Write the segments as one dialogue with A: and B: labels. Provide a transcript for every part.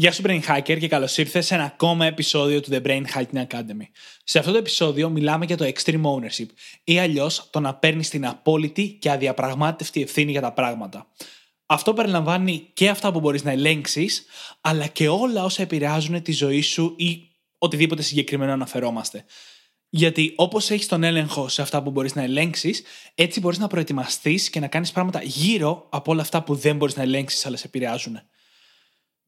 A: Γεια σου Brain Hacker και καλώς ήρθες σε ένα ακόμα επεισόδιο του The Brain Hacking Academy. Σε αυτό το επεισόδιο μιλάμε για το extreme ownership ή αλλιώς το να παίρνεις την απόλυτη και αδιαπραγμάτευτη ευθύνη για τα πράγματα. Αυτό περιλαμβάνει και αυτά που μπορείς να ελέγξεις, αλλά και όλα όσα επηρεάζουν τη ζωή σου ή οτιδήποτε συγκεκριμένο αναφερόμαστε. Γιατί όπως έχεις τον έλεγχο σε αυτά που μπορείς να ελέγξεις, έτσι μπορείς να προετοιμαστείς και να κάνεις πράγματα γύρω από όλα αυτά που δεν μπορείς να ελέγξεις, αλλά σε επηρεάζουν.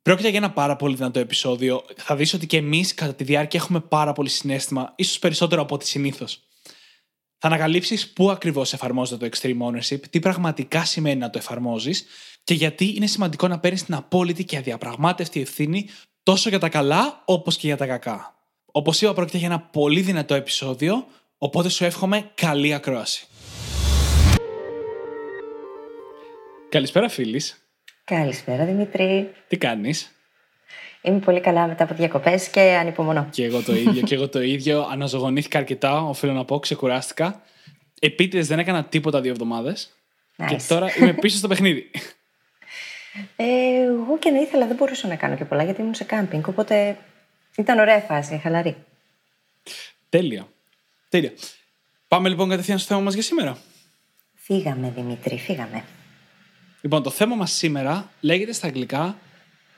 A: Πρόκειται για ένα πάρα πολύ δυνατό επεισόδιο. Θα δεις ότι και εμείς κατά τη διάρκεια έχουμε πάρα πολύ συνέστημα, ίσως περισσότερο από ό,τι συνήθως. Θα ανακαλύψεις πού ακριβώς εφαρμόζεται το extreme ownership, τι πραγματικά σημαίνει να το εφαρμόζεις και γιατί είναι σημαντικό να παίρνεις την απόλυτη και αδιαπραγμάτευτη ευθύνη τόσο για τα καλά όπως και για τα κακά. Όπως είπα, πρόκειται για ένα πολύ δυνατό επεισόδιο, οπότε σου εύχομαι καλή ακρόαση. Καλησπέρα, φίλης.
B: Καλησπέρα Δημήτρη.
A: Τι κάνεις;
B: Είμαι πολύ καλά μετά από διακοπές και ανυπομονώ.
A: Και εγώ το ίδιο. και εγώ το ίδιο. Αναζωογονήθηκα αρκετά, οφείλω να πω, ξεκουράστηκα. Επίτηδες δεν έκανα τίποτα δύο εβδομάδες.
B: Nice.
A: Και τώρα είμαι πίσω στο παιχνίδι.
B: Ε, εγώ και να ήθελα δεν μπορούσα να κάνω και πολλά γιατί ήμουν σε κάμπινγκ. Οπότε ήταν ωραία φάση, χαλαρή.
A: Τέλεια. Τέλεια. Πάμε λοιπόν κατευθείαν στο θέμα μας για σήμερα.
B: Φύγαμε Δημήτρη, φύγαμε.
A: Λοιπόν, το θέμα μας σήμερα λέγεται στα αγγλικά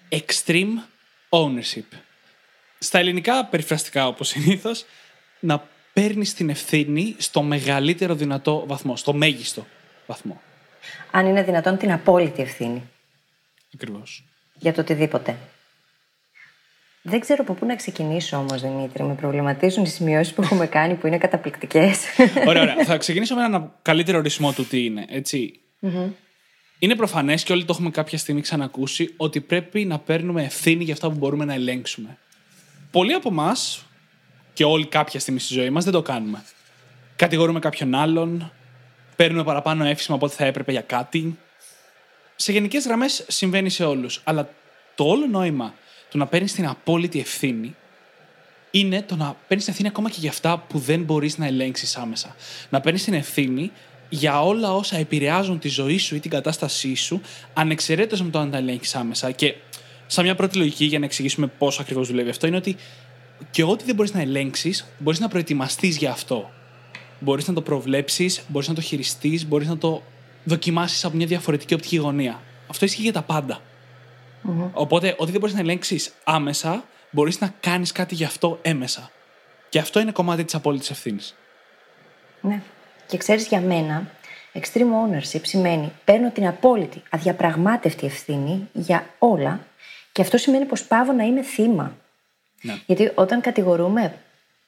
A: Extreme Ownership. Στα ελληνικά, περιφραστικά όπως συνήθως, να παίρνεις την ευθύνη στο μεγαλύτερο δυνατό βαθμό, στο μέγιστο βαθμό.
B: Αν είναι δυνατόν την απόλυτη ευθύνη
A: Ακριβώς.
B: για το οτιδήποτε. Δεν ξέρω από πού να ξεκινήσω όμως, Δημήτρη. Με προβληματίζουν οι σημειώσεις που έχουμε κάνει που είναι καταπληκτικές.
A: Ωραία, ωραία. Θα ξεκινήσω με έναν καλύτερο ορισμό του τι είναι, έτσι. Είναι προφανές και όλοι το έχουμε κάποια στιγμή ξανακούσει ότι πρέπει να παίρνουμε ευθύνη για αυτά που μπορούμε να ελέγξουμε. Πολλοί από εμάς και όλοι κάποια στιγμή στη ζωή μας δεν το κάνουμε. Κατηγορούμε κάποιον άλλον, παίρνουμε παραπάνω εύσημα από ό,τι θα έπρεπε για κάτι. Σε γενικές γραμμές συμβαίνει σε όλους. Αλλά το όλο νόημα του να παίρνεις την απόλυτη ευθύνη είναι το να παίρνεις ευθύνη ακόμα και για αυτά που δεν μπορείς να ελέγξεις άμεσα. Να παίρνεις την ευθύνη για όλα όσα επηρεάζουν τη ζωή σου ή την κατάστασή σου, ανεξαιρέτως με το αν τα ελέγχεις άμεσα. Και σαν μια πρώτη λογική για να εξηγήσουμε πώς ακριβώς δουλεύει αυτό, είναι ότι και ό,τι δεν μπορείς να ελέγξεις, μπορείς να προετοιμαστείς για αυτό. Μπορείς να το προβλέψεις, μπορείς να το χειριστείς, μπορείς να το δοκιμάσεις από μια διαφορετική οπτική γωνία. Αυτό ισχύει για τα παντα Οπότε, ό,τι δεν μπορείς να ελέγξεις άμεσα, μπορείς να κάνεις κάτι γι' αυτό έμεσα. Και αυτό είναι κομμάτι της απόλυτης ευθύνης.
B: ναι. Και ξέρεις για μένα, extreme ownership σημαίνει παίρνω την απόλυτη, αδιαπραγμάτευτη ευθύνη για όλα και αυτό σημαίνει πως πάω να είμαι θύμα.
A: Ναι.
B: Γιατί όταν κατηγορούμε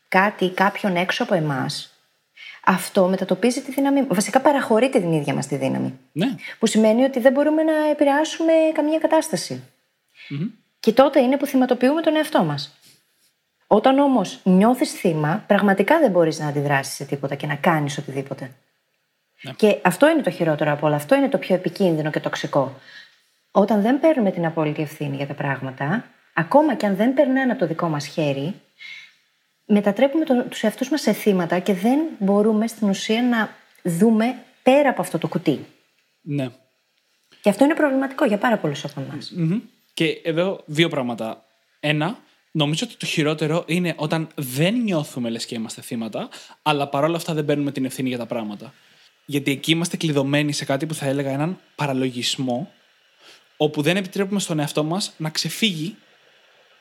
B: κάτι ή κάποιον έξω από εμάς, αυτό μετατοπίζει τη δύναμη. Βασικά παραχωρεί την ίδια μας τη δύναμη.
A: Ναι.
B: Που σημαίνει ότι δεν μπορούμε να επηρεάσουμε καμία κατάσταση. Και τότε είναι που θυματοποιούμε τον εαυτό μας. Όταν όμως νιώθεις θύμα, πραγματικά δεν μπορείς να αντιδράσεις σε τίποτα και να κάνεις οτιδήποτε.
A: Ναι.
B: Και αυτό είναι το χειρότερο από όλα. Αυτό είναι το πιο επικίνδυνο και τοξικό. Όταν δεν παίρνουμε την απόλυτη ευθύνη για τα πράγματα, ακόμα και αν δεν περνάνε από το δικό μας χέρι, μετατρέπουμε το, τους εαυτούς μας σε θύματα και δεν μπορούμε στην ουσία να δούμε πέρα από αυτό το κουτί.
A: Ναι.
B: Και αυτό είναι προβληματικό για πάρα πολλούς από εμάς.
A: Μμμ. Και εδώ δύο πράγματα. Ένα, νομίζω ότι το χειρότερο είναι όταν δεν νιώθουμε λες και είμαστε θύματα, αλλά παρόλα αυτά δεν παίρνουμε την ευθύνη για τα πράγματα. Γιατί εκεί είμαστε κλειδωμένοι σε κάτι που θα έλεγα έναν παραλογισμό, όπου δεν επιτρέπουμε στον εαυτό μας να ξεφύγει.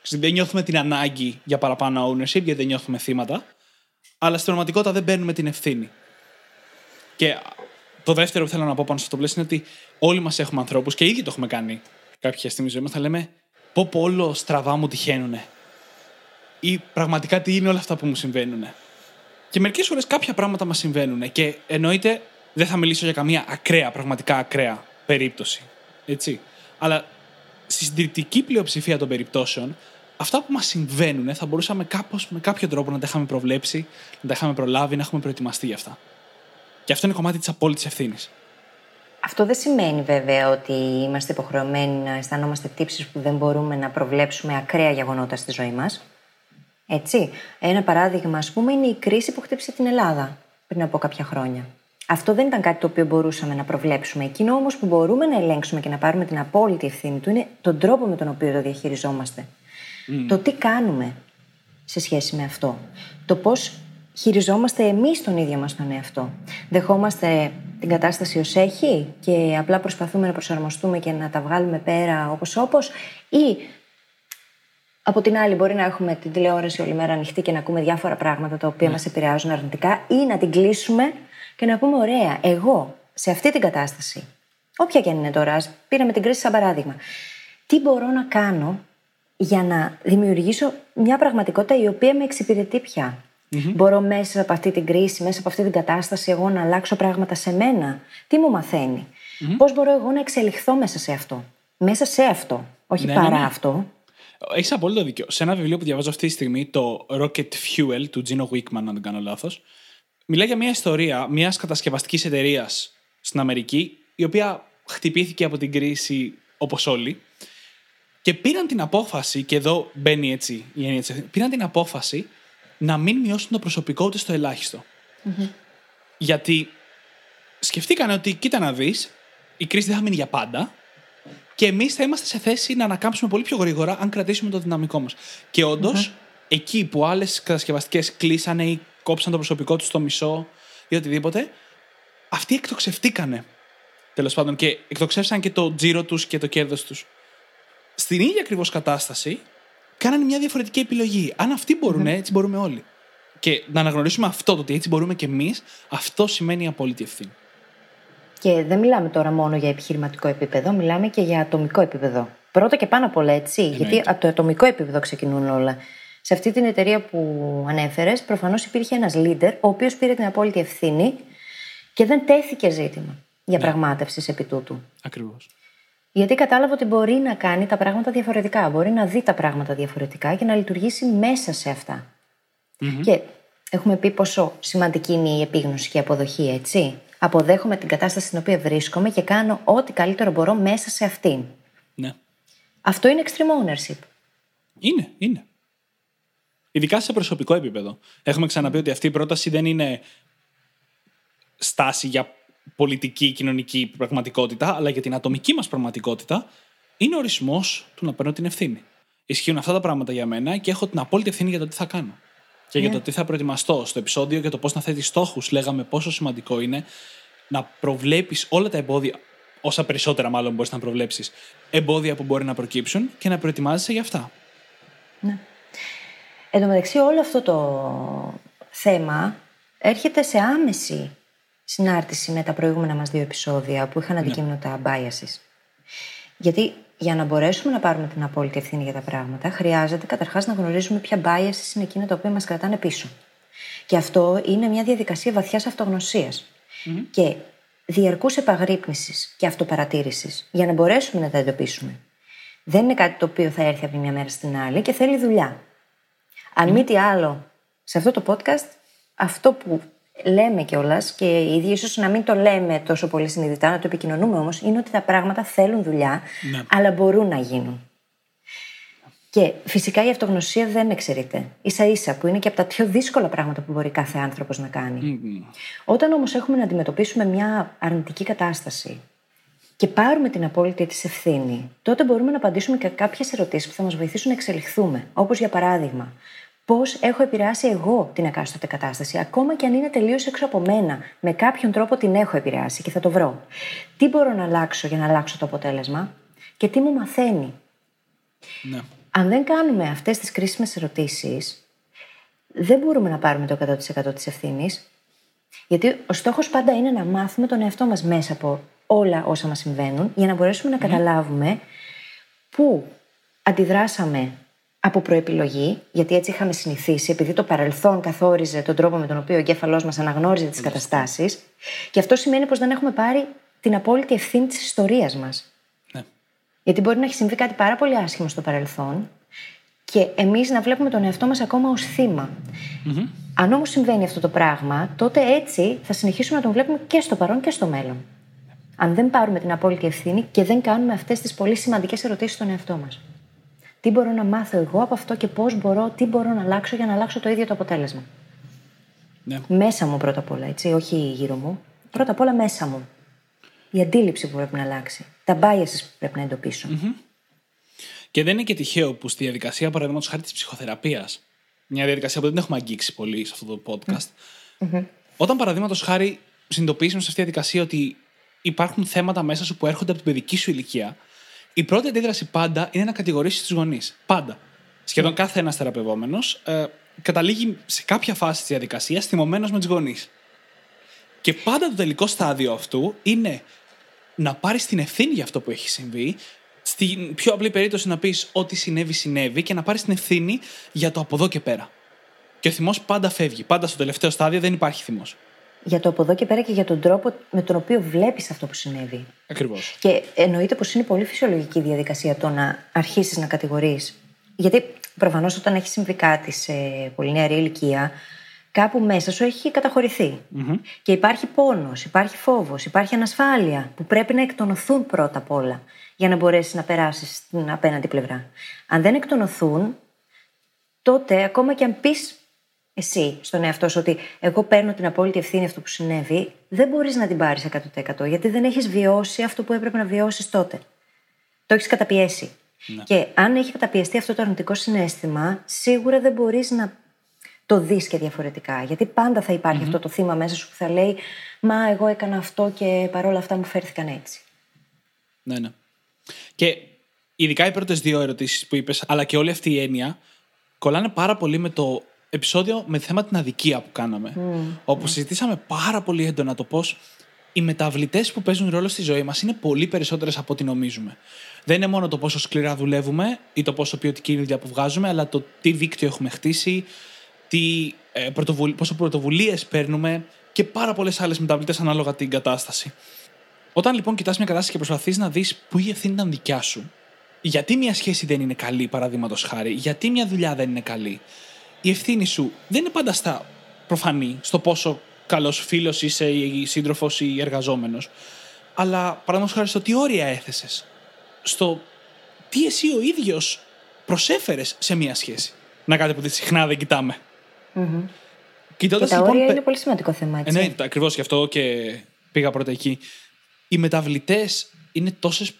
A: Δεν νιώθουμε την ανάγκη για παραπάνω ownership, γιατί δεν νιώθουμε θύματα, αλλά στην πραγματικότητα δεν παίρνουμε την ευθύνη. Και το δεύτερο που θέλω να πω πάνω σε αυτό το πλαίσιο είναι ότι όλοι μας έχουμε ανθρώπους και ήδη το έχουμε κάνει κάποια στιγμή στη ζωή μας. Θα λέμε πω πω όλο στραβά μου τυχαίνουνε. Ή πραγματικά τι είναι όλα αυτά που μου συμβαίνουν. Και μερικές φορές κάποια πράγματα μας συμβαίνουν. Και εννοείται δεν θα μιλήσω για καμία ακραία, πραγματικά ακραία περίπτωση. Έτσι. Αλλά στη συντριπτική πλειοψηφία των περιπτώσεων, αυτά που μας συμβαίνουν θα μπορούσαμε κάπως, με κάποιο τρόπο να τα είχαμε προβλέψει, να τα είχαμε προλάβει, να έχουμε προετοιμαστεί για αυτά. Και αυτό είναι κομμάτι της απόλυτης ευθύνης.
B: Αυτό δεν σημαίνει βέβαια ότι είμαστε υποχρεωμένοι να αισθανόμαστε τύψεις που δεν μπορούμε να προβλέψουμε ακραία γεγονότα στη ζωή μας. Έτσι. Ένα παράδειγμα, ας πούμε, είναι η κρίση που χτύπησε την Ελλάδα πριν από κάποια χρόνια. Αυτό δεν ήταν κάτι το οποίο μπορούσαμε να προβλέψουμε. Εκείνο όμως που μπορούμε να ελέγξουμε και να πάρουμε την απόλυτη ευθύνη του είναι τον τρόπο με τον οποίο το διαχειριζόμαστε. Το τι κάνουμε σε σχέση με αυτό. Το πώς χειριζόμαστε εμείς τον ίδιο μας τον εαυτό. Δεχόμαστε την κατάσταση ως έχει και απλά προσπαθούμε να προσαρμοστούμε και να τα βγάλουμε πέρα όπως όπως, ή από την άλλη, μπορεί να έχουμε την τηλεόραση όλη μέρα ανοιχτή και να ακούμε διάφορα πράγματα τα οποία ναι. μας επηρεάζουν αρνητικά, ή να την κλείσουμε και να πούμε: Ωραία, εγώ σε αυτή την κατάσταση, όποια και αν είναι τώρα, πήραμε την κρίση σαν παράδειγμα, τι μπορώ να κάνω για να δημιουργήσω μια πραγματικότητα η οποία με εξυπηρετεί πια; Mm-hmm. Μπορώ μέσα από αυτή την κρίση, μέσα από αυτή την κατάσταση, εγώ να αλλάξω πράγματα σε μένα; Τι μου μαθαίνει; Mm-hmm. Πώς μπορώ εγώ να εξελιχθώ μέσα σε αυτό; Μέσα σε αυτό. Όχι ναι, ναι παρά ναι, αυτό.
A: Έχεις απόλυτο δίκιο. Σε ένα βιβλίο που διαβάζω αυτή τη στιγμή, το Rocket Fuel του Gino Wickman, αν δεν κάνω λάθος, μιλάει για μια ιστορία μιας κατασκευαστικής εταιρείας στην Αμερική, η οποία χτυπήθηκε από την κρίση όπως όλοι. Και πήραν την απόφαση, και εδώ μπαίνει έτσι η έννοια της πήραν την απόφαση να μην μειώσουν το προσωπικό ούτε στο ελάχιστο. Mm-hmm. Γιατί σκεφτήκανε ότι, κοίτα να δεις, η κρίση δεν θα μείνει για πάντα και εμείς θα είμαστε σε θέση να ανακάμψουμε πολύ πιο γρήγορα αν κρατήσουμε το δυναμικό μας. Και όντως, mm-hmm. εκεί που άλλες κατασκευαστικές κλείσανε ή κόψαν το προσωπικό τους στο μισό ή οτιδήποτε, αυτοί εκτοξευτήκανε. Τέλος πάντων, και εκτοξεύσαν και το τζίρο τους και το κέρδος τους. Στην ίδια ακριβώς κατάσταση, κάνανε μια διαφορετική επιλογή. Αν αυτοί μπορούν, έτσι μπορούμε όλοι. Και να αναγνωρίσουμε αυτό το ότι έτσι μπορούμε και εμείς, αυτό σημαίνει απόλυτη ευθύνη.
B: Και δεν μιλάμε τώρα μόνο για επιχειρηματικό επίπεδο, μιλάμε και για ατομικό επίπεδο. Πρώτα και πάνω απ' όλα, έτσι. Γιατί από το ατομικό επίπεδο ξεκινούν όλα. Σε αυτή την εταιρεία που ανέφερες, προφανώς υπήρχε ένας leader, ο οποίος πήρε την απόλυτη ευθύνη και δεν τέθηκε ζήτημα για ναι. πραγματεύση επί τούτου.
A: Ακριβώς.
B: Γιατί κατάλαβε ότι μπορεί να κάνει τα πράγματα διαφορετικά. Μπορεί να δει τα πράγματα διαφορετικά και να λειτουργήσει μέσα σε αυτα Και έχουμε πει πόσο σημαντική είναι η επίγνωση και η αποδοχή, έτσι. Αποδέχομαι την κατάσταση στην οποία βρίσκομαι και κάνω ό,τι καλύτερο μπορώ μέσα σε αυτήν.
A: Ναι.
B: Αυτό είναι extreme ownership.
A: Είναι, είναι. Ειδικά σε προσωπικό επίπεδο. Έχουμε ξαναπεί ότι αυτή η πρόταση δεν είναι στάση για πολιτική, κοινωνική πραγματικότητα, αλλά για την ατομική μας πραγματικότητα, είναι ορισμός του να παίρνω την ευθύνη. Ισχύουν αυτά τα πράγματα για μένα και έχω την απόλυτη ευθύνη για το τι θα κάνω. Και για ναι. το τι θα προετοιμαστώ. Στο επεισόδιο για το πώς να θέτεις στόχους, λέγαμε πόσο σημαντικό είναι να προβλέπεις όλα τα εμπόδια, όσα περισσότερα μάλλον μπορείς να προβλέψεις, εμπόδια που μπορεί να προκύψουν και να προετοιμάζεσαι για αυτά.
B: Ναι. Εν τω μεταξύ, όλο αυτό το θέμα έρχεται σε άμεση συνάρτηση με τα προηγούμενα μας δύο επεισόδια που είχαν αντικείμενο τα biases. Γιατί για να μπορέσουμε να πάρουμε την απόλυτη ευθύνη για τα πράγματα, χρειάζεται καταρχάς να γνωρίζουμε ποια biases είναι εκείνα τα οποία μας κρατάνε πίσω. Και αυτό είναι μια διαδικασία βαθιάς αυτογνωσίας mm-hmm. και διαρκούς επαγρύπνησης και αυτοπαρατήρησης για να μπορέσουμε να τα εντοπίσουμε. Δεν είναι κάτι το οποίο θα έρθει από τη μια μέρα στην άλλη και θέλει δουλειά. Αν μη τι άλλο, σε αυτό το podcast, αυτό που λέμε κιόλας και ήδη ίσως να μην το λέμε τόσο πολύ συνειδητά, να το επικοινωνούμε όμως, είναι ότι τα πράγματα θέλουν δουλειά, ναι. αλλά μπορούν να γίνουν. Και φυσικά η αυτογνωσία δεν εξαιρείται. σα ίσα που είναι και από τα πιο δύσκολα πράγματα που μπορεί κάθε άνθρωπος να κάνει. Όταν όμως έχουμε να αντιμετωπίσουμε μια αρνητική κατάσταση και πάρουμε την απόλυτη της ευθύνη, τότε μπορούμε να απαντήσουμε και κάποιες ερωτήσεις που θα μας βοηθήσουν να εξελιχθούμε. Όπως για παράδειγμα, πώς έχω επηρεάσει εγώ την εκάστοτε κατάσταση, ακόμα και αν είναι τελείως έξω από μένα. Με κάποιον τρόπο την έχω επηρεάσει και θα το βρω. Τι μπορώ να αλλάξω για να αλλάξω το αποτέλεσμα και τι μου μαθαίνει;
A: Ναι.
B: Αν δεν κάνουμε αυτές τις κρίσιμες ερωτήσεις, δεν μπορούμε να πάρουμε το 100% της ευθύνης. Γιατί ο στόχος πάντα είναι να μάθουμε τον εαυτό μας μέσα από όλα όσα μας συμβαίνουν, για να μπορέσουμε να καταλάβουμε πού αντιδράσαμε από προεπιλογή, γιατί έτσι είχαμε συνηθίσει, επειδή το παρελθόν καθόριζε τον τρόπο με τον οποίο ο εγκέφαλός μας αναγνώριζε τις καταστάσεις. Και αυτό σημαίνει πως δεν έχουμε πάρει την απόλυτη ευθύνη της ιστορίας μας.
A: Ναι.
B: Γιατί μπορεί να έχει συμβεί κάτι πάρα πολύ άσχημο στο παρελθόν και εμείς να βλέπουμε τον εαυτό μας ακόμα ως θυμα Αν όμως συμβαίνει αυτό το πράγμα, τότε έτσι θα συνεχίσουμε να τον βλέπουμε και στο παρόν και στο μέλλον. Αν δεν πάρουμε την απόλυτη ευθύνη και δεν κάνουμε αυτές τις πολύ σημαντικές ερωτήσεις στον εαυτό μας. Τι μπορώ να μάθω εγώ από αυτό και πώς μπορώ, τι μπορώ να αλλάξω για να αλλάξω το ίδιο το αποτέλεσμα.
A: Ναι.
B: Μέσα μου πρώτα απ' όλα, έτσι, όχι γύρω μου. Πρώτα απ' όλα μέσα μου. Η αντίληψη που πρέπει να αλλάξει. Τα biases που πρέπει να εντοπισω
A: Και δεν είναι και τυχαίο που στη διαδικασία, παραδείγματος χάρη της ψυχοθεραπείας, μια διαδικασία που δεν έχουμε αγγίξει πολύ σε αυτό το podcast, όταν παραδείγματος χάρη συνειδητοποιήσουμε σε αυτή τη διαδικασία ότι υπάρχουν θέματα μέσα σου που έρχονται από την παιδική σου ηλικία, η πρώτη αντίδραση πάντα είναι να κατηγορήσεις τους γονείς. Πάντα. Σχεδόν κάθε ένας θεραπευόμενος ε, καταλήγει σε κάποια φάση της διαδικασίας θυμωμένος με τους γονείς. Και πάντα το τελικό στάδιο αυτού είναι να πάρεις την ευθύνη για αυτό που έχει συμβεί. Στην πιο απλή περίπτωση να πεις ότι συνέβη, συνέβη και να πάρεις την ευθύνη για το από εδώ και πέρα. Και ο θυμός πάντα φεύγει. Πάντα στο τελευταίο στάδιο δεν υπάρχει θυμός.
B: Για το από εδώ και πέρα και για τον τρόπο με τον οποίο βλέπεις αυτό που συνέβη.
A: Ακριβώς.
B: Και εννοείται πως είναι πολύ φυσιολογική διαδικασία το να αρχίσεις να κατηγορείς. Γιατί προφανώς όταν έχει συμβεί κάτι σε πολύ νεαρή ηλικία, κάπου μέσα σου έχει Και υπάρχει πόνος, υπάρχει φόβος, υπάρχει ανασφάλεια που πρέπει να εκτονωθούν πρώτα απ' όλα για να μπορέσεις να περάσεις στην απέναντι πλευρά. Αν δεν εκτονωθούν, τότε ακόμα και αν πεις εσύ στον εαυτό σου ότι εγώ παίρνω την απόλυτη ευθύνη αυτό που συνέβη, δεν μπορείς να την πάρεις 100% γιατί δεν έχεις βιώσει αυτό που έπρεπε να βιώσεις τότε. Το έχεις καταπιέσει. Ναι. Και αν έχει καταπιεστεί αυτό το αρνητικό συνέστημα, σίγουρα δεν μπορείς να το δεις και διαφορετικά. Γιατί πάντα θα υπαρχει αυτό το θύμα μέσα σου που θα λέει Μα εγώ έκανα αυτό και παρόλα αυτά μου φέρθηκαν έτσι.
A: Ναι, ναι. Και ειδικά οι πρώτες δύο ερωτήσεις που είπες, αλλά και όλη αυτή η έννοια, κολλάνε πάρα πολύ με το επεισόδιο με θέμα την αδικία που κάναμε. Mm. Όπου συζητήσαμε πάρα πολύ έντονα το πώς οι μεταβλητές που παίζουν ρόλο στη ζωή μας είναι πολύ περισσότερες από ό,τι νομίζουμε. Δεν είναι μόνο το πόσο σκληρά δουλεύουμε ή το πόσο ποιοτική είναι η δουλειά που βγάζουμε, αλλά το τι δίκτυο έχουμε χτίσει, τι, ε, πρωτοβουλ... πόσο πρωτοβουλίες παίρνουμε και πάρα πολλές άλλες μεταβλητές ανάλογα την κατάσταση. Όταν λοιπόν κοιτάς μια κατάσταση και προσπαθείς να δεις πού η ευθύνη ήταν δικιά σου, γιατί μια σχέση δεν είναι καλή, παραδείγματος χάρη, γιατί μια δουλειά δεν είναι καλή, η ευθύνη σου δεν είναι πάντα στα προφανή, στο πόσο καλός φίλος είσαι ή σύντροφος ή εργαζόμενος. Αλλά παραδείγματος χάρη στο τι όρια έθεσες. Στο τι εσύ ο ίδιος προσέφερες σε μία σχέση. Να κάτι που συχνά δεν κοιτάμε.
B: Mm-hmm. και τα λοιπόν, όρια είναι πολύ σημαντικό θέμα, έτσι.
A: Ναι, ακριβώς γι' αυτό και πήγα πρώτα εκεί. Οι μεταβλητές είναι τόσες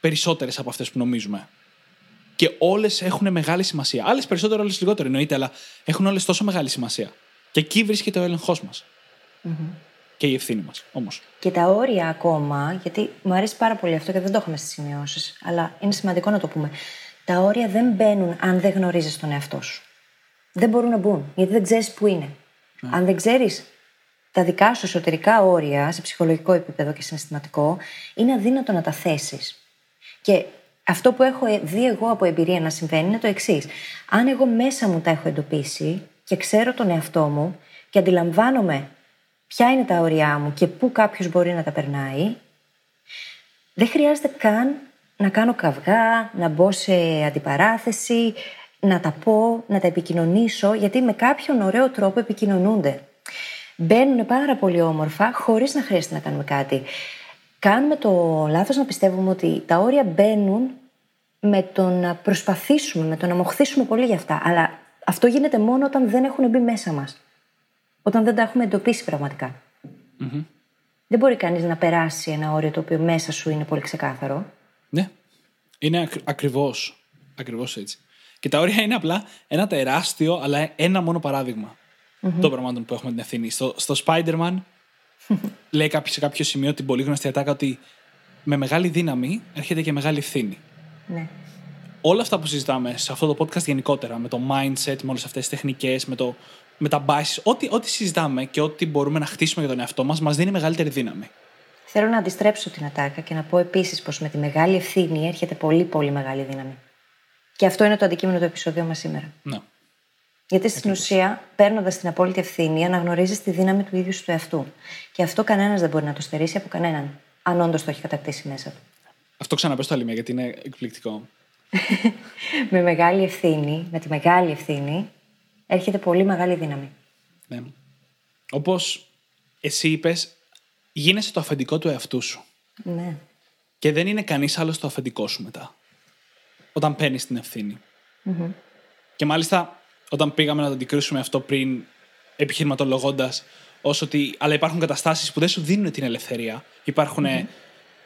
A: περισσότερες από αυτές που νομίζουμε. Και όλες έχουν μεγάλη σημασία. Άλλες περισσότερο, άλλες λιγότερο εννοείται, αλλά έχουν όλες τόσο μεγάλη σημασία. Και εκεί βρίσκεται ο έλεγχός μας. Mm-hmm. Και η ευθύνη μας όμως.
B: Και τα όρια ακόμα, γιατί μου αρέσει πάρα πολύ αυτό και δεν το έχουμε στις σημειώσεις, αλλά είναι σημαντικό να το πούμε. Τα όρια δεν μπαίνουν αν δεν γνωρίζεις τον εαυτό σου. Δεν μπορούν να μπουν, γιατί δεν ξέρεις που είναι. Ναι. Αν δεν ξέρεις τα δικά σου εσωτερικά όρια σε ψυχολογικό επίπεδο και συναισθηματικό, είναι αδύνατο να τα θέσεις. Και αυτό που έχω δει εγώ από εμπειρία να συμβαίνει είναι το εξής. Αν εγώ μέσα μου τα έχω εντοπίσει και ξέρω τον εαυτό μου και αντιλαμβάνομαι ποια είναι τα όρια μου και πού κάποιος μπορεί να τα περνάει, δεν χρειάζεται καν να κάνω καυγά, να μπω σε αντιπαράθεση, να τα πω, να τα επικοινωνήσω, γιατί με κάποιον ωραίο τρόπο επικοινωνούνται. Μπαίνουν πάρα πολύ όμορφα, χωρίς να χρειάζεται να κάνουμε κάτι. Κάνουμε το λάθος να πιστεύουμε ότι τα όρια μπαίνουν με το να προσπαθήσουμε, με το να μοχθήσουμε πολύ για αυτά. Αλλά αυτό γίνεται μόνο όταν δεν έχουν μπει μέσα μας. Όταν δεν τα έχουμε εντοπίσει Δεν μπορεί κανείς να περάσει ένα όριο το οποίο μέσα σου είναι πολύ ξεκάθαρο.
A: Ναι. Είναι ακ- ακριβώς. Ακριβώς έτσι. Και τα όρια είναι απλά ένα τεράστιο, αλλά ένα μόνο παράδειγμα mm-hmm. των πραγμάτων που έχουμε την ευθύνη. Στο, στο Spider-Man λέει κάποιος, σε κάποιο σημείο την πολύ γνωστή ατάκα ότι με μεγάλη δύναμη έρχεται και μεγάλη ευθύνη.
B: Ναι.
A: Όλα αυτά που συζητάμε σε αυτό το podcast γενικότερα, με το mindset, με όλες αυτές τις τεχνικές, με, το, με τα biases, ό,τι, ό,τι συζητάμε και ό,τι μπορούμε να χτίσουμε για τον εαυτό μας, μας δίνει μεγαλύτερη δύναμη.
B: Θέλω να αντιστρέψω την ατάκα και να πω επίσης πως με τη μεγάλη ευθύνη έρχεται πολύ, πολύ μεγάλη δύναμη. Και αυτό είναι το αντικείμενο του επεισόδου μας σήμερα.
A: Ναι.
B: Γιατί στην ουσία, παίρνοντας την απόλυτη ευθύνη, αναγνωρίζεις τη δύναμη του ίδιου σου του εαυτού. Και αυτό κανένας δεν μπορεί να το στερήσει από κανέναν, αν όντως το έχει κατακτήσει μέσα του.
A: Αυτό ξαναπες το άλλη γιατί είναι εκπληκτικό.
B: με μεγάλη ευθύνη, με τη μεγάλη ευθύνη, έρχεται πολύ μεγάλη δύναμη.
A: Ναι. Όπως εσύ είπες, γίνεσαι το αφεντικό του εαυτού σου.
B: Ναι.
A: Και δεν είναι κανείς άλλος το αφεντικό σου μετά. Όταν παίρνεις την ευθυνη Και μάλιστα, όταν πήγαμε να το αντικρούσουμε αυτό πριν, επιχειρηματολογώντας, ως ότι. Αλλά υπάρχουν καταστάσεις που δεν σου δίνουν την ελευθερία.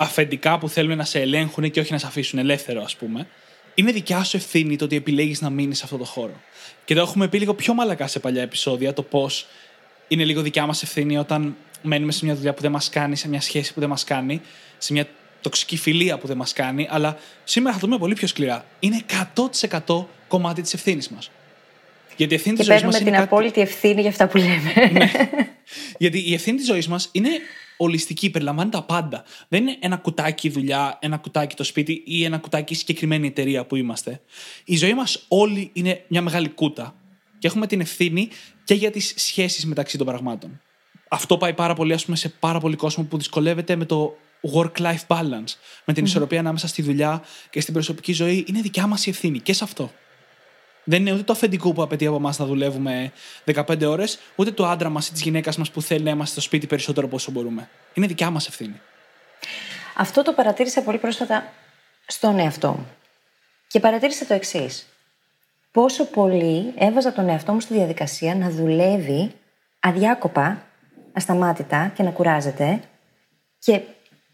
A: Αφεντικά που θέλουν να σε ελέγχουν και όχι να σε αφήσουν ελεύθερο, ας πούμε. Είναι δικιά σου ευθύνη το ότι επιλέγεις να μείνεις σε αυτό το χώρο. Και το έχουμε πει λίγο πιο μαλακά σε παλιά επεισόδια, το πώς είναι λίγο δικιά μας ευθύνη όταν μένουμε σε μια δουλειά που δεν μας κάνει, σε μια σχέση που δεν μας κάνει, σε μια τοξική φιλία που δεν μας κάνει. Αλλά σήμερα θα το δούμε πολύ πιο σκληρά. Είναι 100% κομμάτι της ευθύνης μας.
B: Γιατί η ευθύνη της ζωής μας. την απόλυτη ευθύνη για αυτά που λέμε. ναι.
A: Γιατί η ευθύνη της ζωής μας είναι ολιστική, περιλαμβάνει τα πάντα. Δεν είναι ένα κουτάκι δουλειά, ένα κουτάκι το σπίτι ή ένα κουτάκι συγκεκριμένη εταιρεία που είμαστε. Η ζωή μας όλη είναι μια μεγάλη κούτα και έχουμε την ευθύνη και για τις σχέσεις μεταξύ των πραγμάτων. Αυτό πάει πάρα πολύ, ας πούμε, σε πάρα πολύ κόσμο που δυσκολεύεται με το work-life balance, με την ισορροπία ανάμεσα στη δουλειά και στην προσωπική ζωή. Είναι δικιά μας η ευθύνη και σε αυτό. Δεν είναι ούτε το αφεντικό που απαιτεί από εμάς να δουλεύουμε 15 ώρες, ούτε το άντρα μας ή της γυναίκας μας που θέλει να είμαστε στο σπίτι περισσότερο από όσο μπορούμε. Είναι δικιά μας ευθύνη.
B: Αυτό το παρατήρησα πολύ πρόσφατα στον εαυτό μου. Και παρατήρησα το εξής. Πόσο πολύ έβαζα τον εαυτό μου στη διαδικασία να δουλεύει αδιάκοπα, ασταμάτητα και να κουράζεται. Και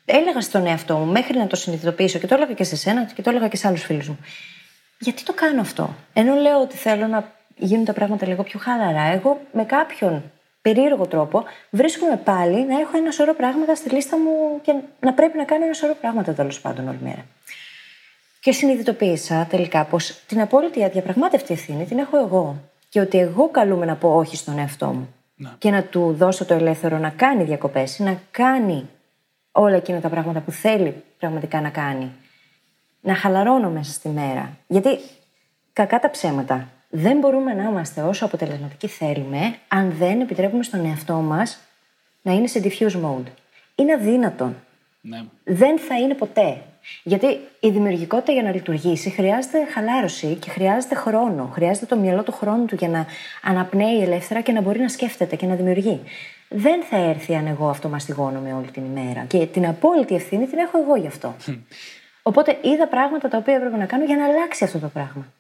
B: έλεγα στον εαυτό μου μέχρι να το συνειδητοποιήσω και το έλεγα και σε σένα και το έλεγα και σε άλλους φίλους μου γιατί το κάνω αυτό; Ενώ λέω ότι θέλω να γίνουν τα πράγματα λίγο πιο χαλαρά, εγώ με κάποιον περίεργο τρόπο βρίσκομαι πάλι να έχω ένα σωρό πράγματα στη λίστα μου και να πρέπει να κάνω ένα σωρό πράγματα τέλος πάντων όλη μέρα. Και συνειδητοποίησα τελικά πως την απόλυτη αδιαπραγμάτευτη ευθύνη την έχω εγώ. Και ότι εγώ καλούμε να πω όχι στον εαυτό μου. Να. Και να του δώσω το ελεύθερο να κάνει διακοπές, να κάνει όλα εκείνα τα πράγματα που θέλει πραγματικά να κάνει να χαλαρώνω μέσα στη μέρα. Γιατί, κακά τα ψέματα, δεν μπορούμε να είμαστε όσο αποτελεσματικοί θέλουμε, αν δεν επιτρέπουμε στον εαυτό μας να είναι σε diffuse mode. Είναι αδύνατον.
A: Ναι.
B: Δεν θα είναι ποτέ. Γιατί η δημιουργικότητα για να λειτουργήσει χρειάζεται χαλάρωση και χρειάζεται χρόνο. Χρειάζεται το μυαλό του χρόνου του για να αναπνέει ελεύθερα και να μπορεί να σκέφτεται και να δημιουργεί. Δεν θα έρθει αν εγώ αυτό μαστιγώνομαι όλη την ημέρα. Και την απόλυτη ευθύνη την έχω εγώ γι' αυτό. Οπότε είδα πράγματα τα οποία έπρεπε να κάνω για να αλλάξει αυτό το πράγμα.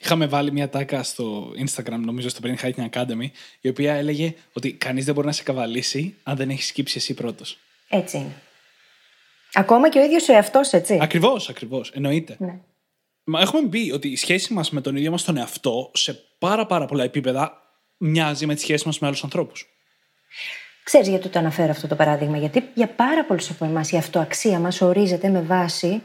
A: Είχαμε βάλει μια τάκα στο Instagram, νομίζω στο Brain Hacking Academy, η οποία έλεγε ότι κανείς δεν μπορεί να σε καβαλήσει αν δεν έχεις σκύψει εσύ πρώτος.
B: Έτσι είναι. Ακόμα και ο ίδιος ο εαυτός, έτσι.
A: Ακριβώς, ακριβώς. Εννοείται.
B: Ναι.
A: Μα έχουμε πει ότι η σχέση μας με τον ίδιο μας τον εαυτό σε πάρα, πάρα πολλά επίπεδα μοιάζει με τη σχέση μας με άλλους ανθρώπους.
B: Ξέρεις γιατί το αναφέρω αυτό το παράδειγμα. Γιατί για πάρα πολλούς από εμάς η αυτοαξία μας ορίζεται με βάση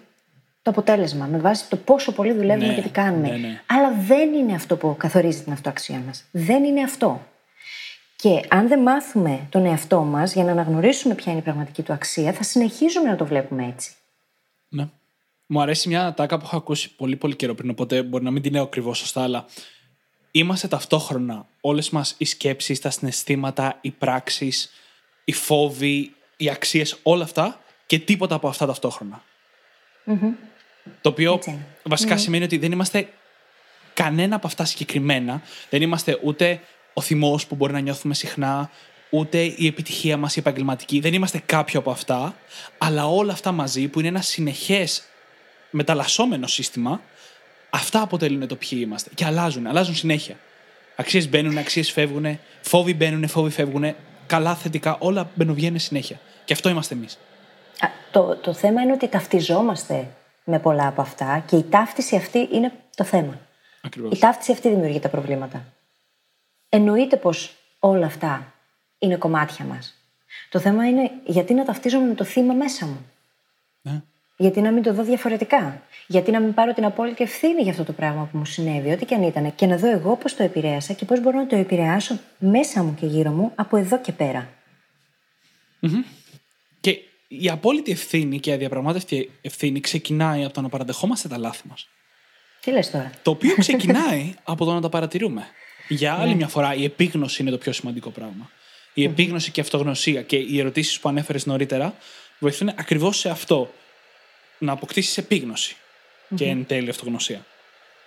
B: το αποτέλεσμα, με βάση το πόσο πολύ δουλεύουμε
A: ναι,
B: και τι κάνουμε.
A: Ναι, ναι.
B: Αλλά δεν είναι αυτό που καθορίζει την αυτοαξία μας. Δεν είναι αυτό. Και αν δεν μάθουμε τον εαυτό μας για να αναγνωρίσουμε ποια είναι η πραγματική του αξία, θα συνεχίζουμε να το βλέπουμε έτσι.
A: Ναι. Μου αρέσει μια τάκα που έχω ακούσει πολύ πολύ καιρό πριν, οπότε μπορεί να μην την λέω ακριβώς σωστά, αλλά είμαστε ταυτόχρονα όλες μας οι σκέψεις, τα συναισθήματα, οι πράξεις, οι φόβοι, οι αξίες, όλα αυτά και τίποτα από αυτά Το οποίο βασικά σημαίνει ότι δεν είμαστε κανένα από αυτά συγκεκριμένα. Δεν είμαστε ούτε ο θυμός που μπορεί να νιώθουμε συχνά, ούτε η επιτυχία μας η επαγγελματική. Δεν είμαστε κάποιο από αυτά, αλλά όλα αυτά μαζί που είναι ένα συνεχές μεταλλασσόμενο σύστημα Αυτά αποτελούν το ποιοι είμαστε. Και αλλάζουν, αλλάζουν συνέχεια. Αξίες μπαίνουν, αξίες φεύγουν, φόβοι μπαίνουν, φόβοι φεύγουν. Καλά, θετικά, όλα μπαίνουν, συνέχεια. Και αυτό είμαστε εμείς.
B: Το, το θέμα είναι ότι ταυτιζόμαστε με πολλά από αυτά και η ταύτιση αυτή είναι το θέμα.
A: Ακριβώς.
B: Η ταύτιση αυτή δημιουργεί τα προβλήματα. Εννοείται πως όλα αυτά είναι κομμάτια μας. Το θέμα είναι γιατί να ταυτίζομαι με το θύμα μέσα μου.
A: Ναι.
B: Γιατί να μην το δω διαφορετικά. Γιατί να μην πάρω την απόλυτη ευθύνη για αυτό το πράγμα που μου συνέβη, ό,τι και αν ήταν. Και να δω εγώ πώς το επηρέασα και πώς μπορώ να το επηρεάσω μέσα μου και γύρω μου από εδώ και περα
A: Και η απόλυτη ευθύνη και η αδιαπραγμάτευτη ευθύνη ξεκινάει από το να παραδεχόμαστε τα λάθη μας.
B: Τι λες τώρα;
A: Το οποίο ξεκινάει από το να τα παρατηρούμε. Για άλλη ναι. μια φορά, η επίγνωση είναι το πιο σημαντικό πράγμα. Η επίγνωση και η αυτογνωσία και οι ερωτήσεις που ανέφερες νωρίτερα βοηθούν ακριβώς σε αυτό να αποκτήσεις επίγνωση. και εν τέλει αυτογνωσία.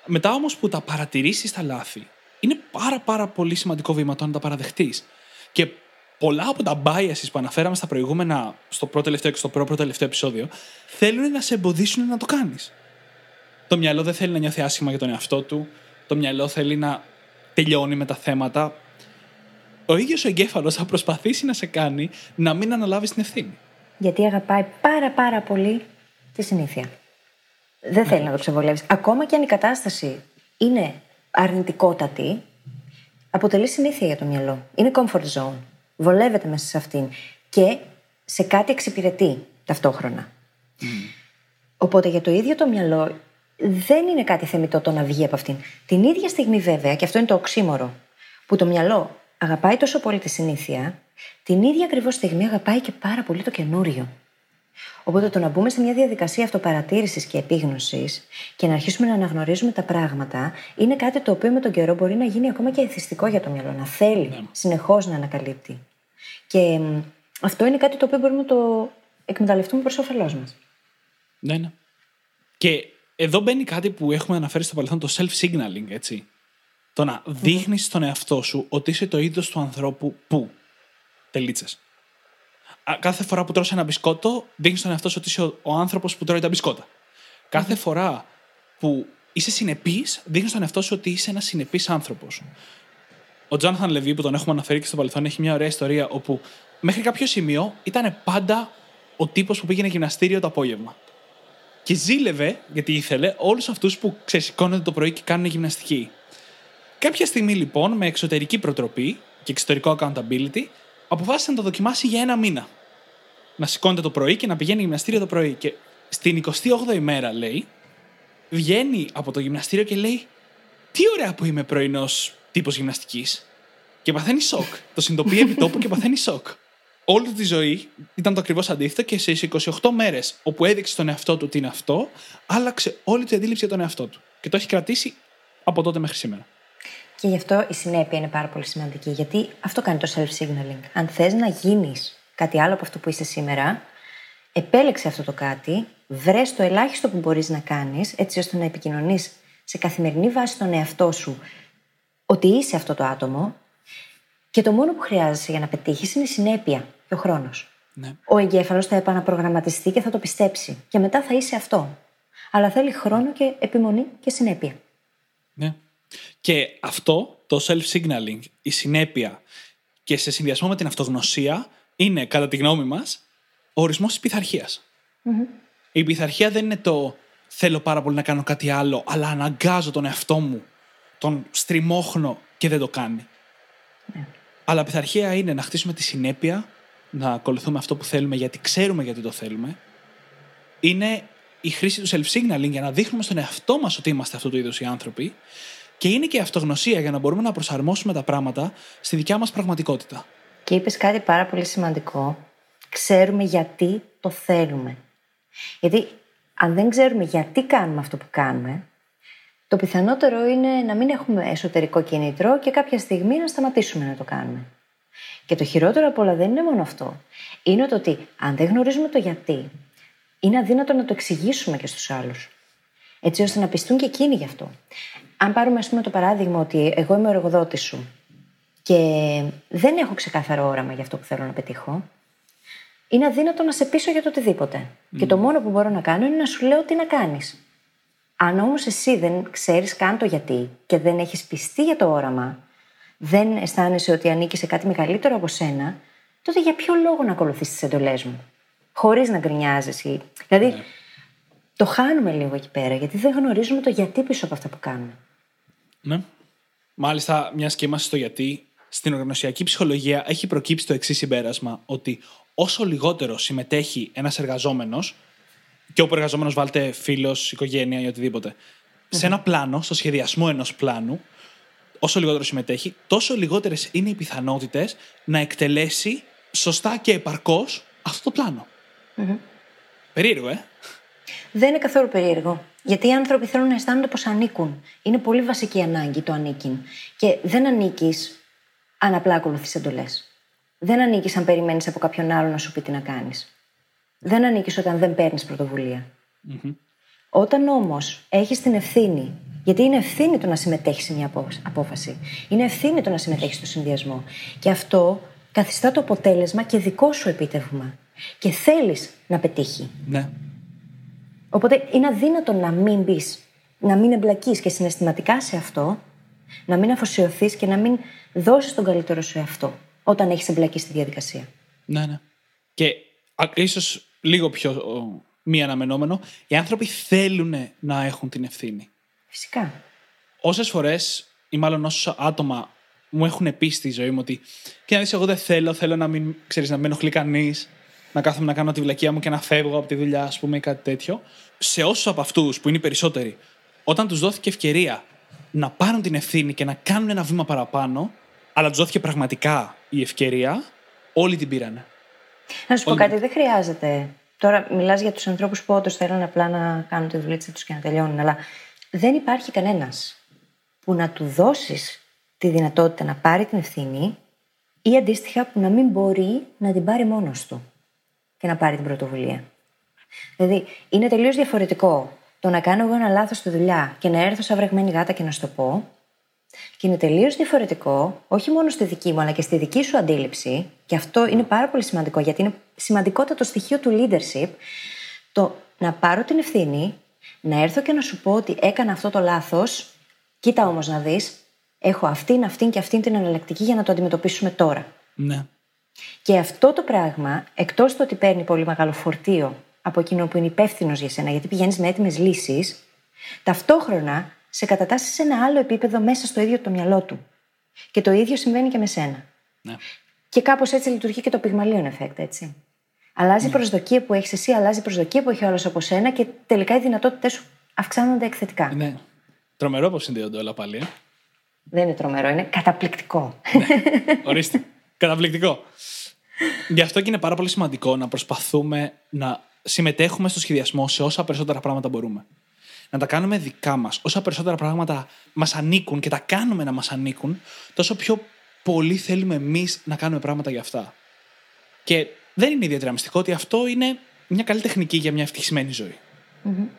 A: Μετά όμως που τα παρατηρήσεις τα λάθη, είναι πάρα πάρα πολύ σημαντικό βήμα το να τα παραδεχτείς. Και πολλά από τα biases που αναφέραμε στα προηγούμενα, στο πρώτο τελευταίο και στο πρώτο τελευταίο επεισόδιο, θέλουν να σε εμποδίσουν να το κάνεις. Το μυαλό δεν θέλει να νιώθει άσχημα για τον εαυτό του. Το μυαλό θέλει να τελειώνει με τα θέματα. Ο ίδιος ο εγκέφαλος θα προσπαθήσει να σε κάνει να μην αναλάβεις την ευθύνη.
B: Γιατί αγαπάει πάρα πάρα πολύ τη συνήθεια; Δεν θέλει να το ξεβολεύεις. Ακόμα και αν η κατάσταση είναι αρνητικότατη, αποτελεί συνήθεια για το μυαλό. Είναι comfort zone. Βολεύεται μέσα σε αυτήν. Και σε κάτι εξυπηρετεί ταυτόχρονα. Οπότε για το ίδιο το μυαλό δεν είναι κάτι θεμητό το να βγει από αυτήν. Την ίδια στιγμή βέβαια, και αυτό είναι το οξύμορο, που το μυαλό αγαπάει τόσο πολύ τη συνήθεια, την ίδια ακριβώς στιγμή αγαπάει και πάρα πολύ το καινούριο. Οπότε το να μπούμε σε μια διαδικασία αυτοπαρατήρησης και επίγνωσης και να αρχίσουμε να αναγνωρίζουμε τα πράγματα είναι κάτι το οποίο με τον καιρό μπορεί να γίνει ακόμα και εθιστικό για το μυαλό. Να θέλει ναι. συνεχώς να ανακαλύπτει. Και αυτό είναι κάτι το οποίο μπορούμε να το εκμεταλλευτούμε προς όφελός μας.
A: Ναι, ναι. Και εδώ μπαίνει κάτι που έχουμε αναφέρει στο παρελθόν, το self-signaling, έτσι. Το να δείχνεις στον εαυτό σου ότι είσαι το είδος του ανθρώπου που. Τελίτσε. Κάθε φορά που τρως ένα μπισκότο, δείχνει στον εαυτό σου ότι είσαι ο, ο άνθρωπος που τρώει τα μπισκότα. Κάθε φορά που είσαι συνεπής, δείχνει στον εαυτό σου ότι είσαι ένας συνεπής άνθρωπος. Ο Τζόναθαν Λεβί, που τον έχουμε αναφέρει και στο παρελθόν, έχει μια ωραία ιστορία όπου μέχρι κάποιο σημείο ήταν πάντα ο τύπος που πήγαινε γυμναστήριο το απόγευμα. Και ζήλευε, γιατί ήθελε, όλους αυτούς που ξεσηκώνονται το πρωί και κάνουν γυμναστική. Κάποια στιγμή λοιπόν, με εξωτερική προτροπή και εξωτερικό accountability, αποφάσισε να το δοκιμάσει για ένα μήνα. Να σηκώνεται το πρωί και να πηγαίνει γυμναστήριο το πρωί. Και στην 28η μέρα, λέει, βγαίνει από το γυμναστήριο και λέει: Τι ωραία που είμαι πρωινός τύπος γυμναστικής. Και παθαίνει σοκ. το συνειδητοποιεί επί τόπου και παθαίνει σοκ όλη τη ζωή ήταν το ακριβώς αντίθετο και σε 28 μέρες όπου έδειξε στον εαυτό του τι είναι αυτό, άλλαξε όλη την αντίληψη για τον εαυτό του. Και το έχει κρατήσει από τότε μέχρι σήμερα.
B: Και γι' αυτό η συνέπεια είναι πάρα πολύ σημαντική. Γιατί αυτό κάνει το self-signaling. Αν θες να γίνεις κάτι άλλο από αυτό που είσαι σήμερα, επέλεξε αυτό το κάτι, βρες το ελάχιστο που μπορείς να κάνεις, έτσι ώστε να επικοινωνείς σε καθημερινή βάση τον εαυτό σου ότι είσαι αυτό το άτομο και το μόνο που χρειάζεσαι για να πετύχεις είναι η συνέπεια και ο χρόνος. Ναι. Ο εγκέφαλος θα επαναπρογραμματιστεί και θα το πιστέψει. Και μετά θα είσαι αυτό. Αλλά θέλει χρόνο και επιμονή και συνέπεια.
A: Ναι. Και αυτό, το self-signaling, η συνέπεια και σε συνδυασμό με την αυτογνωσία είναι, κατά τη γνώμη μας, ο ορισμός της πειθαρχίας. Η πειθαρχία δεν είναι το θέλω πάρα πολύ να κάνω κάτι άλλο, αλλά αναγκάζω τον εαυτό μου, τον στριμώχνω και δεν το κάνει. Ναι. Αλλά πειθαρχία είναι να χτίσουμε τη συνέπεια, να ακολουθούμε αυτό που θέλουμε γιατί ξέρουμε γιατί το θέλουμε. Είναι η χρήση του self-signaling για να δείχνουμε στον εαυτό μας ότι είμαστε αυτού του είδους οι άνθρωποι. Και είναι και η αυτογνωσία για να μπορούμε να προσαρμόσουμε τα πράγματα στη δικιά μας πραγματικότητα.
B: Και είπες κάτι πάρα πολύ σημαντικό. Ξέρουμε γιατί το θέλουμε. Γιατί αν δεν ξέρουμε γιατί κάνουμε αυτό που κάνουμε, το πιθανότερο είναι να μην έχουμε εσωτερικό κίνητρο και κάποια στιγμή να σταματήσουμε να το κάνουμε. Και το χειρότερο από όλα δεν είναι μόνο αυτό. Είναι το ότι αν δεν γνωρίζουμε το γιατί, είναι αδύνατο να το εξηγήσουμε και στους άλλους. Έτσι ώστε να πιστούν και εκείνοι γι' αυτό. Αν πάρουμε, ας πούμε, το παράδειγμα ότι εγώ είμαι ο εργοδότης σου και δεν έχω ξεκάθαρο όραμα για αυτό που θέλω να πετύχω, είναι αδύνατο να σε πείσω για το οτιδήποτε. Και το μόνο που μπορώ να κάνω είναι να σου λέω τι να κάνεις. Αν όμως εσύ δεν ξέρεις καν το γιατί και δεν έχεις πιστεί για το όραμα, δεν αισθάνεσαι ότι ανήκει σε κάτι μεγαλύτερο από σένα, τότε για ποιο λόγο να ακολουθεί τις εντολές μου, χωρίς να γκρινιάζει. Δηλαδή, ναι. το χάνουμε λίγο εκεί πέρα, γιατί δεν γνωρίζουμε το γιατί πίσω από αυτά που κάνουμε.
A: Ναι. Μάλιστα, μιας και είμαστε στο γιατί, στην οργανωσιακή ψυχολογία έχει προκύψει το εξής συμπέρασμα, ότι όσο λιγότερο συμμετέχει ένας εργαζόμενος και όπου εργαζόμενος βάλτε φίλος, οικογένεια ή οτιδήποτε. Σε ένα πλάνο, στο σχεδιασμό ενός πλάνου, όσο λιγότερο συμμετέχει, τόσο λιγότερες είναι οι πιθανότητες να εκτελέσει σωστά και επαρκώς αυτό το πλανο Περίεργο, ε;
B: Δεν είναι καθόλου περίεργο. Γιατί οι άνθρωποι θέλουν να αισθάνονται πως ανήκουν. Είναι πολύ βασική ανάγκη το ανήκειν. Και δεν ανήκεις αν απλά ακολουθείς εντολές. Δεν ανήκεις αν περιμένεις από κάποιον άλλο να σου πει τι να κάνεις. Δεν ανήκεις όταν δεν παίρνεις Όταν όμως έχεις την ευθύνη, γιατί είναι ευθύνη το να συμμετέχεις σε μια απόφαση, είναι ευθύνη το να συμμετέχεις στο συνδυασμό. Και αυτό καθιστά το αποτέλεσμα και δικό σου επίτευγμα. Και θέλεις να πετύχει.
A: Ναι.
B: Οπότε είναι αδύνατο να μην μπεις, να μην εμπλακείς και συναισθηματικά σε αυτό, να μην αφοσιωθείς και να μην δώσεις τον καλύτερο σου εαυτό όταν έχεις εμπλακεί στη διαδικασία.
A: Ναι, ναι. Και ίσως λίγο πιο μη αναμενόμενο, οι άνθρωποι θέλουν να έχουν την ευθύνη.
B: Φυσικά.
A: Όσες φορές, ή μάλλον όσα άτομα μου έχουν πει στη ζωή μου ότι. Και να δεις, εγώ δεν θέλω, θέλω να μην ξέρεις, να με ενοχλεί κανείς, να κάθομαι να κάνω τη βλακεία μου και να φεύγω από τη δουλειά, ας πούμε, ή κάτι τέτοιο. Σε όσους από αυτούς που είναι οι περισσότεροι, όταν τους δόθηκε ευκαιρία να πάρουν την ευθύνη και να κάνουν ένα βήμα παραπάνω, αλλά τους δόθηκε πραγματικά η ευκαιρία, όλοι την πήραν.
B: Να σου πω κάτι, δεν χρειάζεται. Τώρα μιλάς για τους ανθρώπους που όντως θέλουν απλά να κάνουν τη δουλειά τους και να τελειώνουν, αλλά δεν υπάρχει κανένας που να του δώσεις τη δυνατότητα να πάρει την ευθύνη ή αντίστοιχα που να μην μπορεί να την πάρει μόνος του και να πάρει την πρωτοβουλία. Δηλαδή, είναι τελείως διαφορετικό το να κάνω εγώ ένα λάθος στη δουλειά και να έρθω σαν βρεγμένη γάτα και να σου το πω. Και είναι τελείως διαφορετικό, όχι μόνο στη δική μου, αλλά και στη δική σου αντίληψη, και αυτό είναι πάρα πολύ σημαντικό, γιατί είναι σημαντικότατο στοιχείο του leadership, το να πάρω την ευθύνη, να έρθω και να σου πω ότι έκανα αυτό το λάθος, κοίτα όμως να δεις, έχω αυτήν, αυτήν και αυτήν την εναλλακτική για να το αντιμετωπίσουμε τώρα.
A: Ναι.
B: Και αυτό το πράγμα, εκτός του ότι παίρνει πολύ μεγάλο φορτίο από εκείνο που είναι υπεύθυνος για σένα, γιατί πηγαίνεις με έτοιμες λύσεις, ταυτόχρονα σε κατατάσσεις σε ένα άλλο επίπεδο μέσα στο ίδιο το μυαλό του. Και το ίδιο συμβαίνει και με σένα.
A: Ναι.
B: Και κάπως έτσι λειτουργεί και το πυγμαλίον effect, έτσι. Αλλάζει η ναι. προσδοκία που έχεις εσύ, αλλάζει η προσδοκία που έχει όλο από σένα και τελικά οι δυνατότητέ σου αυξάνονται εκθετικά.
A: Ναι. Τρομερό πώ συνδέονται όλα πάλι. Ε;
B: Δεν είναι τρομερό, είναι καταπληκτικό.
A: Ναι. Ορίστε. Καταπληκτικό. Γι' αυτό και είναι πάρα πολύ σημαντικό να προσπαθούμε να συμμετέχουμε στο σχεδιασμό σε όσα περισσότερα πράγματα μπορούμε. Να τα κάνουμε δικά μας. Όσα περισσότερα πράγματα μας ανήκουν και τα κάνουμε να μας ανήκουν, τόσο πιο πολύ θέλουμε εμείς να κάνουμε πράγματα για αυτά. Και δεν είναι ιδιαίτερα μυστικό ότι αυτό είναι μια καλή τεχνική για μια ευτυχισμένη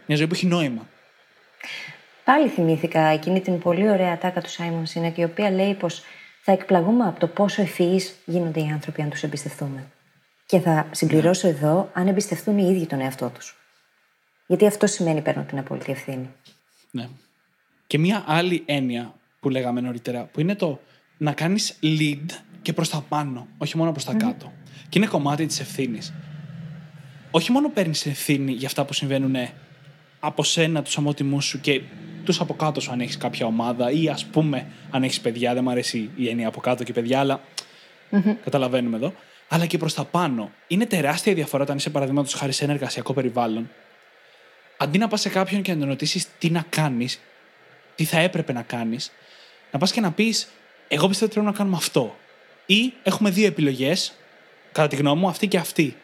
A: Μια ζωή που έχει νόημα.
B: Πάλι θυμήθηκα εκείνη την πολύ ωραία τάκα του Σάιμον Σίνεκ, η οποία λέει πως θα εκπλαγούμε από το πόσο ευφυεί γίνονται οι άνθρωποι αν τους εμπιστευτούμε. Και θα συμπληρώσω εδώ αν εμπιστευτούν οι ίδιοι τον εαυτό τους. Γιατί αυτό σημαίνει παίρνω την απόλυτη ευθύνη.
A: Ναι. Και μία άλλη έννοια που λέγαμε νωρίτερα, που είναι το να κάνεις lead και προς τα πάνω, όχι μόνο προς τα κάτω. Και είναι κομμάτι της ευθύνης. Όχι μόνο παίρνεις ευθύνη για αυτά που συμβαίνουν από σένα, τους αμότιμού σου και του από κάτω σου αν έχεις κάποια ομάδα ή ας πούμε αν έχεις παιδιά. Δεν μου αρέσει η έννοια από κάτω και παιδιά, αλλά καταλαβαίνουμε εδώ. Αλλά και προς τα πάνω. Είναι τεράστια διαφορά όταν είσαι παραδείγματος χάρη σε ένα εργασιακό περιβάλλον. Αντί να πας σε κάποιον και να τον ρωτήσεις τι να κάνεις, τι θα έπρεπε να κάνεις, να πας και να πεις: Εγώ πιστεύω ότι πρέπει να κάνουμε αυτό. Ή έχουμε δύο επιλογές, κατά τη γνώμη μου, αυτή και αυτή.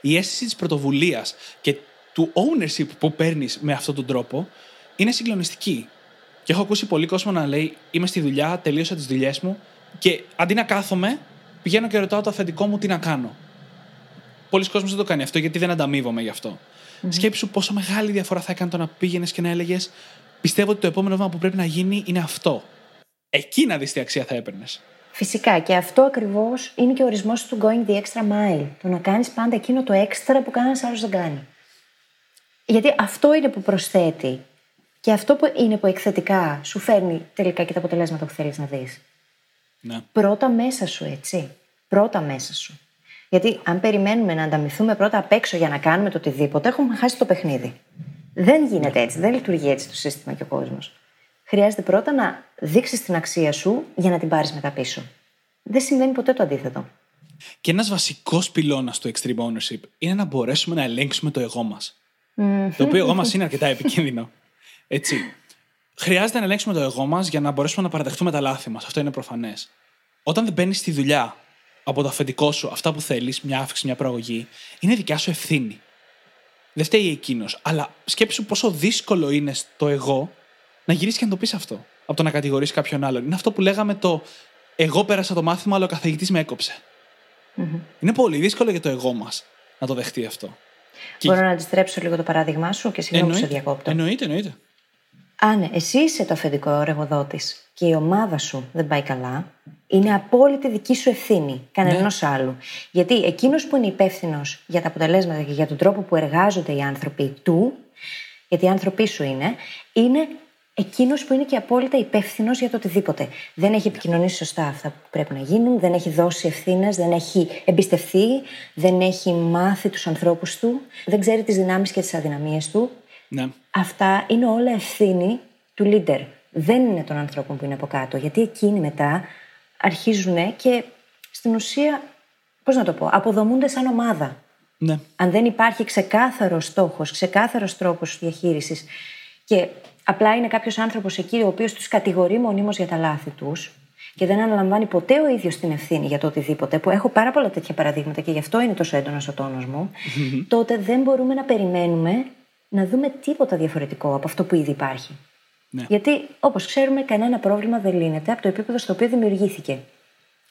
A: Η αίσθηση της πρωτοβουλίας και του ownership που παίρνεις με αυτόν τον τρόπο είναι συγκλονιστική. Και έχω ακούσει πολύ κόσμο να λέει: Είμαι στη δουλειά, τελείωσα τις δουλειές μου και αντί να κάθομαι, πηγαίνω και ρωτάω το αφεντικό μου τι να κάνω. Πολλοί κόσμοι δεν το κάνει αυτό γιατί δεν ανταμείβομαι γι' αυτό. Mm-hmm. Σκέψου πόσο μεγάλη διαφορά θα έκανε το να πήγαινες και να έλεγες: Πιστεύω ότι το επόμενο βήμα που πρέπει να γίνει είναι αυτό. Εκεί να δεις τι αξία θα έπαιρνες.
B: Φυσικά και αυτό ακριβώς είναι και ο ορισμός του going the extra mile. Το να κάνεις πάντα εκείνο το extra που κανένας άλλος δεν κάνει. Γιατί αυτό είναι που προσθέτει και αυτό που είναι που εκθετικά σου φέρνει τελικά και τα αποτελέσματα που θέλεις να δεις.
A: Ναι.
B: Πρώτα μέσα σου, έτσι. Πρώτα μέσα σου. Γιατί αν περιμένουμε να ανταμυθούμε πρώτα απ' έξω για να κάνουμε το οτιδήποτε, έχουμε χάσει το παιχνίδι. Δεν γίνεται έτσι, δεν λειτουργεί έτσι το σύστημα και ο κόσμος. Χρειάζεται πρώτα να δείξεις την αξία σου για να την πάρεις μετά πίσω. Δεν συμβαίνει ποτέ το αντίθετο.
A: Και ένας βασικός πυλώνας του extreme ownership είναι να μπορέσουμε να ελέγξουμε το εγώ μας. Το οποίο εγώ μας είναι αρκετά επικίνδυνο. Έτσι. Χρειάζεται να ελέγξουμε το εγώ μας για να μπορέσουμε να παραδεχτούμε τα λάθη μας. Αυτό είναι προφανές. Όταν δεν μπαίνεις στη δουλειά από το αφεντικό σου αυτά που θέλεις, μια αύξηση, μια προαγωγή, είναι δικιά σου ευθύνη. Δεν φταίει εκείνος. Αλλά σκέψου πόσο δύσκολο είναι στο εγώ να γυρίσεις και να το πεις αυτό. Από το να κατηγορήσει κάποιον άλλον. Είναι αυτό που λέγαμε το Εγώ πέρασα το μάθημα, αλλά ο καθηγητής με εκοψε Είναι πολύ δύσκολο για το εγώ μας να το δεχτεί αυτό. Και-
B: Μπορώ να αντιστρέψω λίγο το παράδειγμά σου και συγγνώμη που σε διακόπτω.
A: Εννοείται, εννοείται.
B: Αν εσύ είσαι το αφεντικό εργοδότη και η ομάδα σου δεν πάει καλά, είναι απόλυτη δική σου ευθύνη, κανενό
A: Ναι.
B: άλλου. Γιατί εκείνος που είναι υπεύθυνος για τα αποτελέσματα και για τον τρόπο που εργάζονται οι άνθρωποι του, γιατί οι άνθρωποι σου είναι, είναι εκείνος που είναι και απόλυτα υπεύθυνος για το οτιδήποτε. Δεν έχει επικοινωνήσει σωστά αυτά που πρέπει να γίνουν, δεν έχει δώσει ευθύνες, δεν έχει εμπιστευτεί, δεν έχει μάθει τους ανθρώπους του, δεν ξέρει τις δυνάμεις και τις αδυναμίες του.
A: Ναι.
B: Αυτά είναι όλα ευθύνη του leader. Δεν είναι των ανθρώπων που είναι από κάτω. Γιατί εκείνοι μετά αρχίζουν και στην ουσία, πώς να το πω, αποδομούνται σαν ομάδα.
A: ναι.
B: Αν δεν υπάρχει ξεκάθαρος στόχος, ξεκάθαρος τρόπος διαχείρισης και απλά είναι κάποιος άνθρωπος εκεί ο οποίος τους κατηγορεί μονίμως για τα λάθη τους και δεν αναλαμβάνει ποτέ ο ίδιος την ευθύνη για το οτιδήποτε, που έχω πάρα πολλά τέτοια παραδείγματα και γι' αυτό είναι τόσο έντονος ο τόνος μου, τότε δεν μπορούμε να περιμένουμε να δούμε τίποτα διαφορετικό από αυτό που ήδη υπάρχει.
A: Ναι.
B: Γιατί, όπως ξέρουμε, κανένα πρόβλημα δεν λύνεται από το επίπεδο στο οποίο δημιουργήθηκε.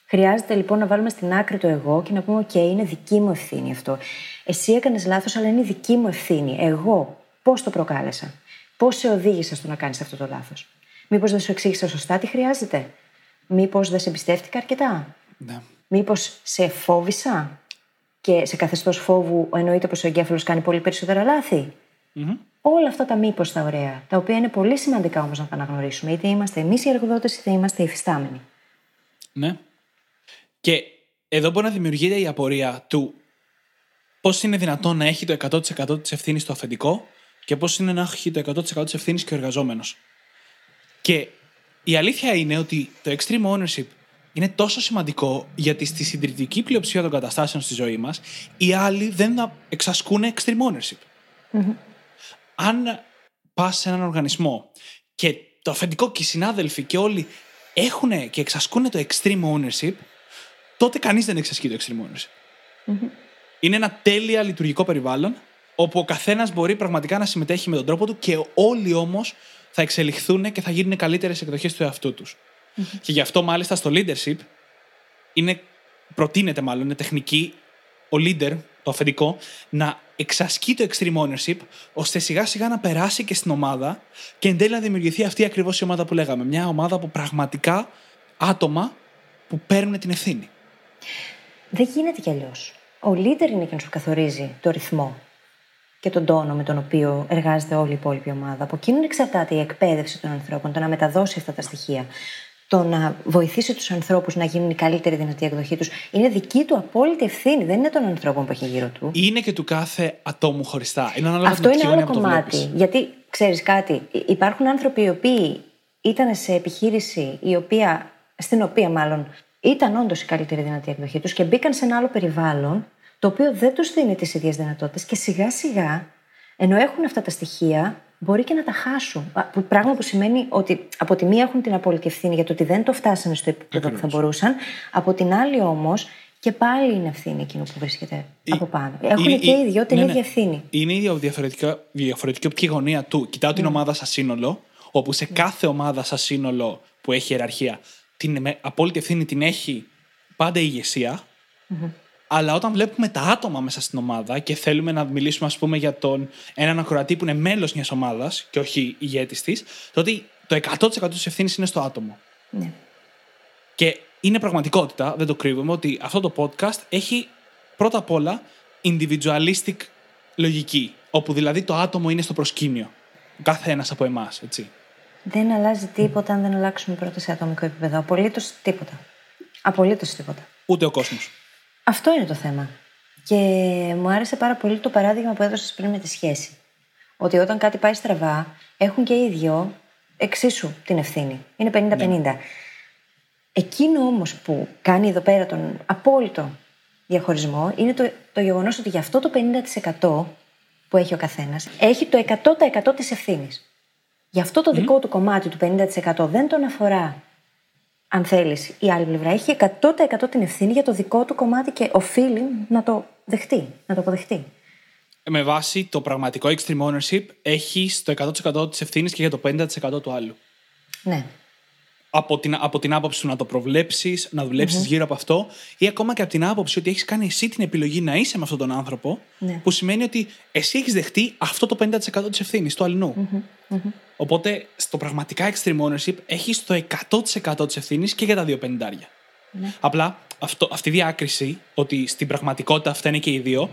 B: Χρειάζεται λοιπόν να βάλουμε στην άκρη το εγώ και να πούμε: OK, είναι δική μου ευθύνη αυτό. Εσύ έκανες λάθος, αλλά είναι δική μου ευθύνη. Εγώ πώς το προκάλεσα; Πώς σε οδήγησα στο να κάνεις αυτό το λάθος; Μήπως δεν σου εξήγησα σωστά τι χρειάζεται; Μήπως δεν σε εμπιστεύτηκα αρκετά;
A: ναι.
B: Μήπως σε φόβησα; Και σε καθεστώς φόβου εννοείται πως ο εγκέφαλος κάνει πολύ περισσότερα λάθη; Όλα αυτά τα μήπως τα ωραία, τα οποία είναι πολύ σημαντικά όμως να τα αναγνωρίσουμε, είτε είμαστε εμείς οι εργοδότες είτε είμαστε οι υφιστάμενοι.
A: Ναι. Και εδώ μπορεί να δημιουργείται η απορία του πώς είναι δυνατόν να έχει το 100% της ευθύνης στο αφεντικό και πώς είναι να έχει το 100% της ευθύνης και ο εργαζόμενος. Και η αλήθεια είναι ότι το extreme ownership είναι τόσο σημαντικό γιατί στη συντηρητική πλειοψηφία των καταστάσεων στη ζωή μας οι άλλοι δεν εξασκούν extreme ownership. Αν πας σε έναν οργανισμό και το αφεντικό και οι συνάδελφοι και όλοι έχουν και εξασκούν το extreme ownership, τότε κανείς δεν εξασκεί το extreme ownership. Είναι ένα τέλεια λειτουργικό περιβάλλον όπου ο καθένας μπορεί πραγματικά να συμμετέχει με τον τρόπο του και όλοι όμως θα εξελιχθούν και θα γίνουν καλύτερες εκδοχές του εαυτού τους. Και γι' αυτό μάλιστα στο leadership είναι, προτείνεται μάλλον, είναι τεχνική ο leader, το αφεντικό, να εξασκεί το extreme ownership, ώστε σιγά σιγά να περάσει και στην ομάδα και εν τέλει να δημιουργηθεί αυτή ακριβώς η ομάδα που λέγαμε. Μια ομάδα από πραγματικά άτομα που παίρνουν την ευθύνη.
B: Δεν γίνεται κι αλλιώς. Ο leader είναι εκείνος που καθορίζει το ρυθμό και τον τόνο με τον οποίο εργάζεται όλη η υπόλοιπη ομάδα. Από εκείνον εξαρτάται η εκπαίδευση των ανθρώπων, το να μεταδώσει αυτά τα στοιχεία, το να βοηθήσει τους ανθρώπους να γίνουν η καλύτερη δυνατή εκδοχή τους. Είναι δική του απόλυτη ευθύνη, δεν είναι των ανθρώπων που έχει γύρω του.
A: Είναι και του κάθε ατόμου χωριστά. Είναι ανάλογα
B: Αυτό
A: με την
B: είναι
A: οπτική
B: άλλο
A: γωνία που το
B: κομμάτι.
A: βλέπεις.
B: Γιατί ξέρεις κάτι, υ- υπάρχουν άνθρωποι οι οποίοι ήταν σε επιχείρηση η οποία, στην οποία μάλλον ήταν όντως η καλύτερη δυνατή εκδοχή τους και μπήκαν σε ένα άλλο περιβάλλον το οποίο δεν τους δίνει τις ίδιες δυνατότητες και σιγά σιγά, ενώ έχουν αυτά τα στοιχεία, μπορεί και να τα χάσουν. Α, που- Πράγμα που σημαίνει ότι από τη μία έχουν την απόλυτη ευθύνη για το ότι δεν το φτάσανε στο επίπεδο που θα μπορούσαν, από την άλλη όμως και πάλι είναι ευθύνη εκείνο που βρίσκεται από πάνω. Έχουν
A: Είναι-
B: και οι δυο την
A: ναι,
B: ίδια
A: ναι.
B: ευθύνη.
A: Είναι η διαφορετικά, διαφορετική οπτική γωνία του. Κοιτάω την ομάδα σαν σύνολο, όπου σε κάθε ομάδα σαν σύνολο που έχει ιεραρχία, την με- απόλυτη ευθύνη την έχει πάντα η ηγεσία. Αλλά όταν βλέπουμε τα άτομα μέσα στην ομάδα και θέλουμε να μιλήσουμε, ας πούμε, για τον έναν ακροατή που είναι μέλος μιας ομάδας και όχι ηγέτης της, τότε το 100% της ευθύνης είναι στο άτομο.
B: Ναι.
A: Και είναι πραγματικότητα, δεν το κρύβουμε, ότι αυτό το podcast έχει πρώτα απ' όλα individualistic λογική. Όπου δηλαδή το άτομο είναι στο προσκήνιο. Ο κάθε ένα από εμάς, έτσι.
B: Δεν αλλάζει τίποτα αν δεν αλλάξουμε πρώτα σε ατομικό επίπεδο. Απολύτως τίποτα. Απολύτως τίποτα.
A: Ούτε ο κόσμος.
B: Αυτό είναι το θέμα. Και μου άρεσε πάρα πολύ το παράδειγμα που έδωσες πριν με τη σχέση. Ότι όταν κάτι πάει στραβά, έχουν και οι δυο εξίσου την ευθύνη. Είναι 50-50. Εκείνο όμως που κάνει εδώ πέρα τον απόλυτο διαχωρισμό είναι το, το γεγονός ότι για αυτό το 50% που έχει ο καθένας έχει το 100% της ευθύνης. Γι' αυτό το δικό του κομμάτι του 50% δεν τον αφορά αν θέλεις, η άλλη πλευρά έχει 100% την ευθύνη για το δικό του κομμάτι και οφείλει να το δεχτεί, να το αποδεχτεί.
A: Με βάση το πραγματικό extreme ownership, έχει το 100% της ευθύνης και για το 50% του άλλου.
B: Ναι.
A: από την, από την άποψη του να το προβλέψεις, να δουλεψει γύρω από αυτό, ή ακόμα και από την άποψη ότι έχεις κάνει εσύ την επιλογή να είσαι με αυτόν τον άνθρωπο,
B: Ναι.
A: που σημαίνει ότι εσύ έχεις δεχτεί αυτό το 50% της ευθύνης του αλληνου Οπότε στο πραγματικά extreme ownership έχει το 100% της ευθύνης και για τα δύο πενηντάρια.
B: Ναι.
A: Απλά αυτό, αυτή η διάκριση, ότι στην πραγματικότητα αυτά είναι και οι δύο,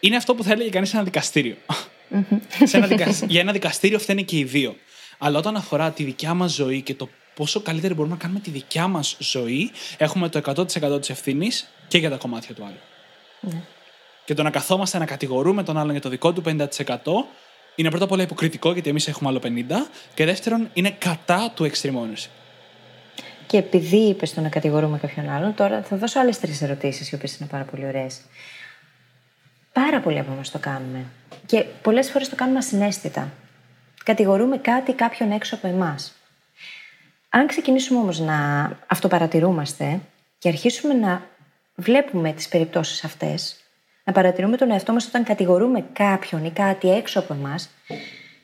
A: είναι αυτό που θα έλεγε κανείς σε ένα δικαστήριο. σε ένα δικα... Για ένα δικαστήριο φταίνε και οι δύο. Αλλά όταν αφορά τη δικιά μας ζωή και το πόσο καλύτερη μπορούμε να κάνουμε τη δικιά μας ζωή, έχουμε το 100% της ευθύνης και για τα κομμάτια του άλλου. Και το να καθόμαστε να κατηγορούμε τον άλλον για το δικό του 50% είναι πρώτα απ' όλα υποκριτικό γιατί εμείς έχουμε άλλο 50% και δεύτερον είναι κατά του extreme ownership.
B: Και επειδή είπες το να κατηγορούμε κάποιον άλλον, τώρα θα δώσω άλλες τρεις ερωτήσεις, οι οποίες είναι πάρα πολύ ωραίες. Πάρα πολλοί από εμάς το κάνουμε. Και πολλές φορές το κάνουμε ασυναίσθητα. Κατηγορούμε κάτι ή κάποιον έξω από εμάς. Αν ξεκινήσουμε όμως να αυτοπαρατηρούμαστε και αρχίσουμε να βλέπουμε τις περιπτώσεις αυτές, να παρατηρούμε τον εαυτό μας όταν κατηγορούμε κάποιον ή κάτι έξω από εμάς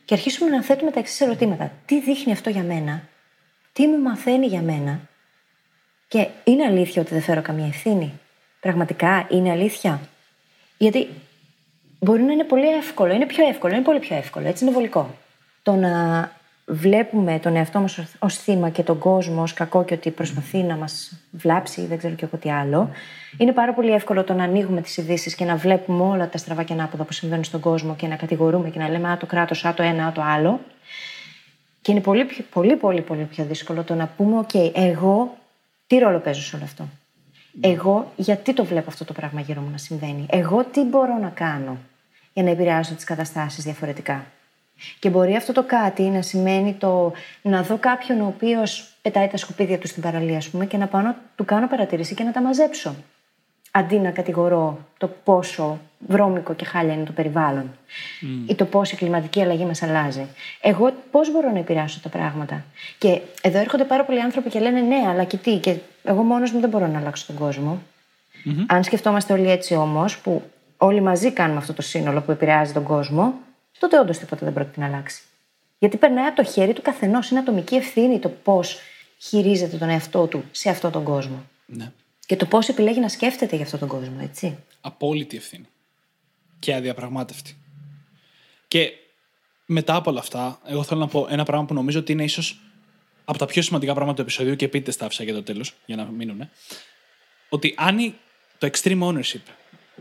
B: και αρχίσουμε να θέτουμε τα εξής ερωτήματα. Τι δείχνει αυτό για μένα, τι μου μαθαίνει για μένα; Και είναι αλήθεια ότι δεν φέρω καμία ευθύνη; Πραγματικά είναι αλήθεια; Γιατί μπορεί να είναι πολύ εύκολο, είναι πιο εύκολο, είναι πολύ πιο εύκολο, έτσι είναι βολικό. Το να βλέπουμε τον εαυτό μας ως θύμα και τον κόσμο ως κακό και ότι προσπαθεί να μας βλάψει ή δεν ξέρω και εγώ τι άλλο, είναι πάρα πολύ εύκολο το να ανοίγουμε τις ειδήσεις και να βλέπουμε όλα τα στραβά και ανάποδα που συμβαίνουν στον κόσμο και να κατηγορούμε και να λέμε «Α, το κράτος, α, το ένα, α, το άλλο». Και είναι πολύ, πιο- πολύ, πολύ, πολύ πιο δύσκολο το να πούμε, οκ, εγώ τι ρόλο παίζω σε όλο αυτό; Εγώ γιατί το βλέπω αυτό το πράγμα γύρω μου να συμβαίνει; Εγώ τι μπορώ να κάνω για να επηρεάσω τις καταστάσεις διαφορετικά; Και μπορεί αυτό το κάτι να σημαίνει το να δω κάποιον ο οποίος πετάει τα σκουπίδια του στην παραλία, ας πούμε, και να πάω να του κάνω παρατηρήση και να τα μαζέψω. Αντί να κατηγορώ το πόσο βρώμικο και χάλια είναι το περιβάλλον ή το πόσο η κλιματική αλλαγή μας αλλάζει. Εγώ πώς μπορώ να επηρεάσω τα πράγματα; Και εδώ έρχονται πάρα πολλοί άνθρωποι και λένε ναι, αλλά και τι, και εγώ μόνος μου δεν μπορώ να αλλάξω τον κόσμο. Αν σκεφτόμαστε όλοι έτσι όμως, που όλοι μαζί κάνουμε αυτό το σύνολο που επηρεάζει τον κόσμο, τότε όντως τίποτα δεν πρόκειται να αλλάξει. Γιατί περνάει από το χέρι του καθενός. Είναι ατομική ευθύνη το πώς χειρίζεται τον εαυτό του σε αυτόν τον κόσμο.
A: Ναι.
B: Και το πώς επιλέγει να σκέφτεται για αυτόν τον κόσμο, έτσι.
A: Απόλυτη ευθύνη. Και αδιαπραγμάτευτη. Και μετά από όλα αυτά, εγώ θέλω να πω ένα πράγμα που νομίζω ότι είναι ίσως από τα πιο σημαντικά πράγματα του επεισοδίου και πείτε στα άφησα για το τέλος, για να μείνουν. Ότι αν η- το extreme ownership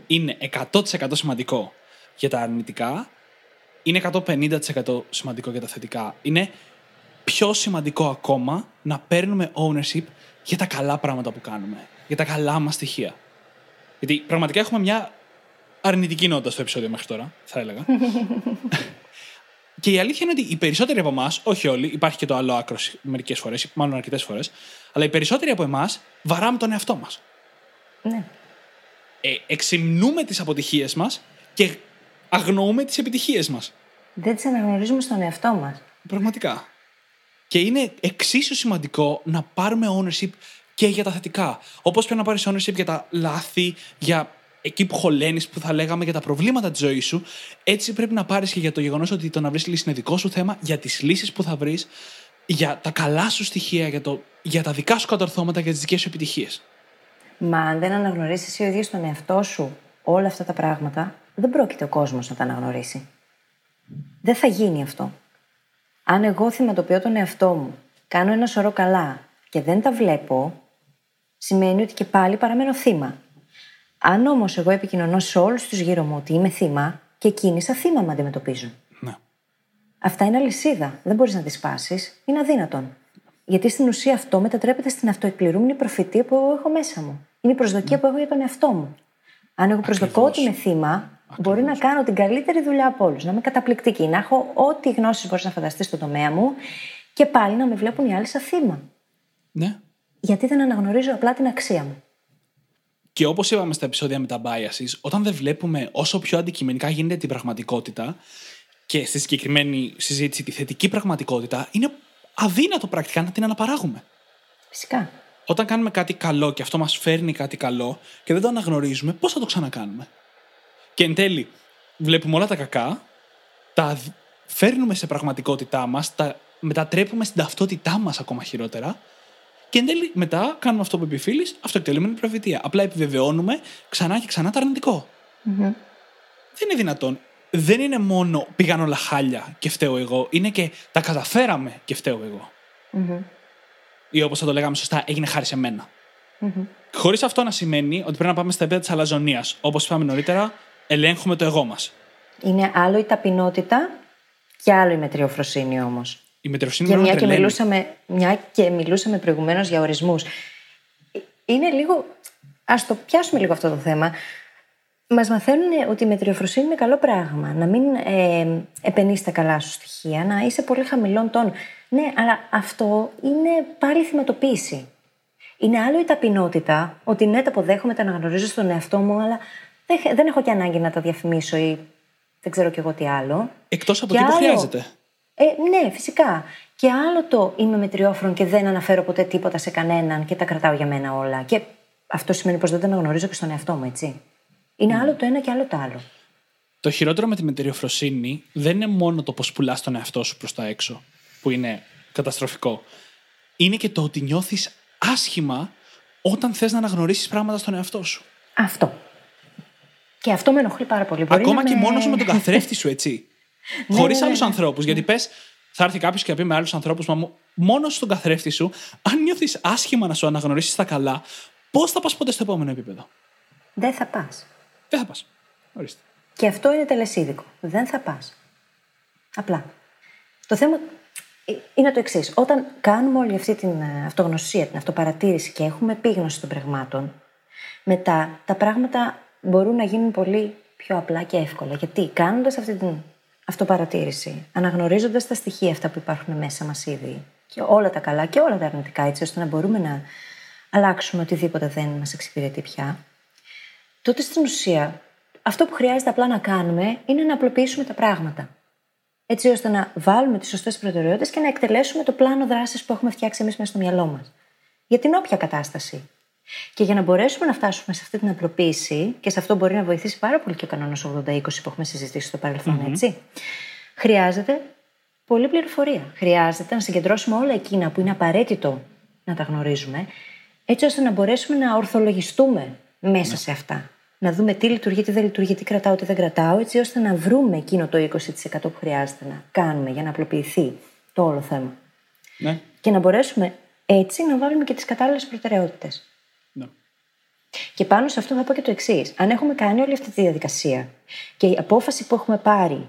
A: είναι 100% σημαντικό για τα αρνητικά, είναι 150% σημαντικό για τα θετικά. Είναι πιο σημαντικό ακόμα να παίρνουμε ownership για τα καλά πράγματα που κάνουμε. Για τα καλά μας στοιχεία. Γιατί πραγματικά έχουμε μια αρνητική νότα στο επεισόδιο μέχρι τώρα, θα έλεγα. και η αλήθεια είναι ότι οι περισσότεροι από εμάς, όχι όλοι, υπάρχει και το άλλο άκρο μερικές φορές, μάλλον αρκετές φορές, αλλά οι περισσότεροι από εμάς βαράμε τον εαυτό μας.
B: Ναι.
A: Ε, εξυμνούμε τις αποτυχίες μας και αγνοούμε τις επιτυχίες μας.
B: Δεν τις αναγνωρίζουμε στον εαυτό μας.
A: Πραγματικά. Και είναι εξίσου σημαντικό να πάρουμε ownership και για τα θετικά. Όπως πρέπει να πάρεις ownership για τα λάθη, για εκεί που χωλαίνει, που θα λέγαμε, για τα προβλήματα της ζωής σου, έτσι πρέπει να πάρεις και για το γεγονός ότι το να βρεις λύση είναι δικό σου θέμα, για τις λύσεις που θα βρεις, για τα καλά σου στοιχεία, για, το, για τα δικά σου κατορθώματα, για τις δικές σου επιτυχίες.
B: Μα αν δεν αναγνωρίσεις εσύ ο ίδιος τον εαυτό σου όλα αυτά τα πράγματα, δεν πρόκειται ο κόσμος να τα αναγνωρίσει. Δεν θα γίνει αυτό. Αν εγώ θυματοποιώ τον εαυτό μου, κάνω ένα σωρό καλά και δεν τα βλέπω, σημαίνει ότι και πάλι παραμένω θύμα. Αν όμως εγώ επικοινωνώ σε όλους τους γύρω μου ότι είμαι θύμα, και εκείνοι σαν θύμα με αντιμετωπίζουν.
A: Ναι.
B: Αυτά είναι αλυσίδα. Δεν μπορείς να τη σπάσεις. Είναι αδύνατον. Γιατί στην ουσία αυτό μετατρέπεται στην αυτοεκπληρούμενη προφητεία που εγώ έχω μέσα μου. Είναι η προσδοκία που έχω για τον εαυτό μου. Αν εγώ προσδοκώ ότι είμαι θύμα, μπορεί να κάνω την καλύτερη δουλειά από όλους. Να είμαι καταπληκτική, να έχω ό,τι γνώσεις μπορείς να φανταστείς στον τομέα μου και πάλι να με βλέπουν οι άλλοι σαν θύμα.
A: ναι.
B: Γιατί δεν αναγνωρίζω απλά την αξία μου.
A: Και όπως είπαμε στα επεισόδια με τα biases, όταν δεν βλέπουμε όσο πιο αντικειμενικά γίνεται την πραγματικότητα και στη συγκεκριμένη συζήτηση τη θετική πραγματικότητα, είναι αδύνατο πρακτικά να την αναπαράγουμε.
B: Φυσικά.
A: Όταν κάνουμε κάτι καλό και αυτό μας φέρνει κάτι καλό και δεν το αναγνωρίζουμε, πώς θα το ξανακάνουμε; Και εν τέλει, βλέπουμε όλα τα κακά, τα δ- φέρνουμε σε πραγματικότητά μας, τα μετατρέπουμε στην ταυτότητά μας ακόμα χειρότερα. Και εν τέλει μετά κάνουμε αυτό που είπε η φίλης, αυτοεκτελούμενη προφητεία. Απλά επιβεβαιώνουμε ξανά και ξανά το αρνητικο Δεν είναι δυνατόν. Δεν είναι μόνο πήγαν όλα χάλια και φταίω εγώ. Είναι και τα καταφέραμε και φταίω εγώ. Ή όπως θα το λέγαμε σωστά, έγινε χάρη σε μένα. Χωρίς αυτό να σημαίνει ότι πρέπει να πάμε στα επίπεδα της αλαζονίας. Όπως είπαμε νωρίτερα, ελέγχουμε το εγώ μας.
B: Είναι άλλο η ταπεινότητα και άλλο η μετριοφροσύνη όμως.
A: Η μετριοφροσύνη
B: Και
A: είναι
B: μια και,
A: τρελαίνει.
B: μιλούσαμε, μια και μιλούσαμε προηγουμένως για ορισμούς. Είναι λίγο. Α το πιάσουμε λίγο αυτό το θέμα. Μας μαθαίνουν ότι η μετριοφροσύνη είναι καλό πράγμα. Να μην ε, επενείς τα καλά σου στοιχεία, να είσαι πολύ χαμηλών τόνων. Ναι, αλλά αυτό είναι πάλι θυματοποίηση. Είναι άλλο η ταπεινότητα, ότι ναι, τα αποδέχομαι, τα αναγνωρίζω στον εαυτό μου, αλλά δεν, δεν έχω και ανάγκη να τα διαφημίσω ή δεν ξέρω κι εγώ τι άλλο.
A: Εκτός από
B: Και
A: εκεί που
B: άλλο-
A: χρειάζεται.
B: Ε, ναι, φυσικά. Και άλλο το είμαι μετριόφρον και δεν αναφέρω ποτέ τίποτα σε κανέναν και τα κρατάω για μένα όλα. Και αυτό σημαίνει πως δεν τα αναγνωρίζω και στον εαυτό μου, έτσι. Είναι άλλο το ένα και άλλο το άλλο.
A: Το χειρότερο με τη μετριοφροσύνη δεν είναι μόνο το πώ πουλάς τον εαυτό σου προς τα έξω, που είναι καταστροφικό. Είναι και το ότι νιώθεις άσχημα όταν θες να αναγνωρίσεις πράγματα στον εαυτό σου.
B: Αυτό. Και αυτό με ενοχλεί πάρα πολύ. Μπορεί
A: Ακόμα
B: να
A: και
B: με-
A: μόνος σου με τον καθρέφτη σου, έτσι.
B: Ναι,
A: Χωρίς
B: ναι, ναι,
A: άλλους
B: ναι.
A: ανθρώπους. Γιατί πες, θα έρθει κάποιος και θα πει με άλλους ανθρώπους, μα μου- μόνος στον καθρέφτη σου, αν νιώθεις άσχημα να σου αναγνωρίσεις τα καλά, πώς θα πας ποτέ στο επόμενο επίπεδο;
B: Δεν θα πας.
A: Δεν θα πας. Ορίστε.
B: Και αυτό είναι τελεσίδικο. Δεν θα πας. Απλά. Το θέμα ε, είναι το εξής. Όταν κάνουμε όλη αυτή την ε, αυτογνωσία, την αυτοπαρατήρηση και έχουμε επίγνωση των πραγμάτων, μετά τα πράγματα μπορούν να γίνουν πολύ πιο απλά και εύκολα. Γιατί κάνοντας αυτή την αυτοπαρατήρηση, αναγνωρίζοντας τα στοιχεία αυτά που υπάρχουν μέσα μας ήδη, και όλα τα καλά και όλα τα αρνητικά, έτσι ώστε να μπορούμε να αλλάξουμε οτιδήποτε δεν μας εξυπηρετεί πια, τότε στην ουσία αυτό που χρειάζεται απλά να κάνουμε είναι να απλοποιήσουμε τα πράγματα. Έτσι ώστε να βάλουμε τις σωστές προτεραιότητες και να εκτελέσουμε το πλάνο δράσης που έχουμε φτιάξει εμείς μέσα στο μυαλό μας. Για την όποια κατάσταση. Και για να μπορέσουμε να φτάσουμε σε αυτή την απλοποίηση, και σε αυτό μπορεί να βοηθήσει πάρα πολύ και ο κανόνας 80-20 που έχουμε συζητήσει στο παρελθον έτσι. Χρειάζεται πολλή πληροφορία. Χρειάζεται να συγκεντρώσουμε όλα εκείνα που είναι απαραίτητο να τα γνωρίζουμε, έτσι ώστε να μπορέσουμε να ορθολογιστούμε μέσα σε αυτά. Να δούμε τι λειτουργεί, τι δεν λειτουργεί, τι κρατάω, τι δεν κρατάω, έτσι ώστε να βρούμε εκείνο το 20% που χρειάζεται να κάνουμε για να απλοποιηθεί το όλο θέμα.
A: Ναι.
B: Και να μπορέσουμε έτσι να βάλουμε και τις κατάλληλες προτεραιότητες.
A: Ναι.
B: Και πάνω σε αυτό θα πω και το εξής. Αν έχουμε κάνει όλη αυτή τη διαδικασία και η απόφαση που έχουμε πάρει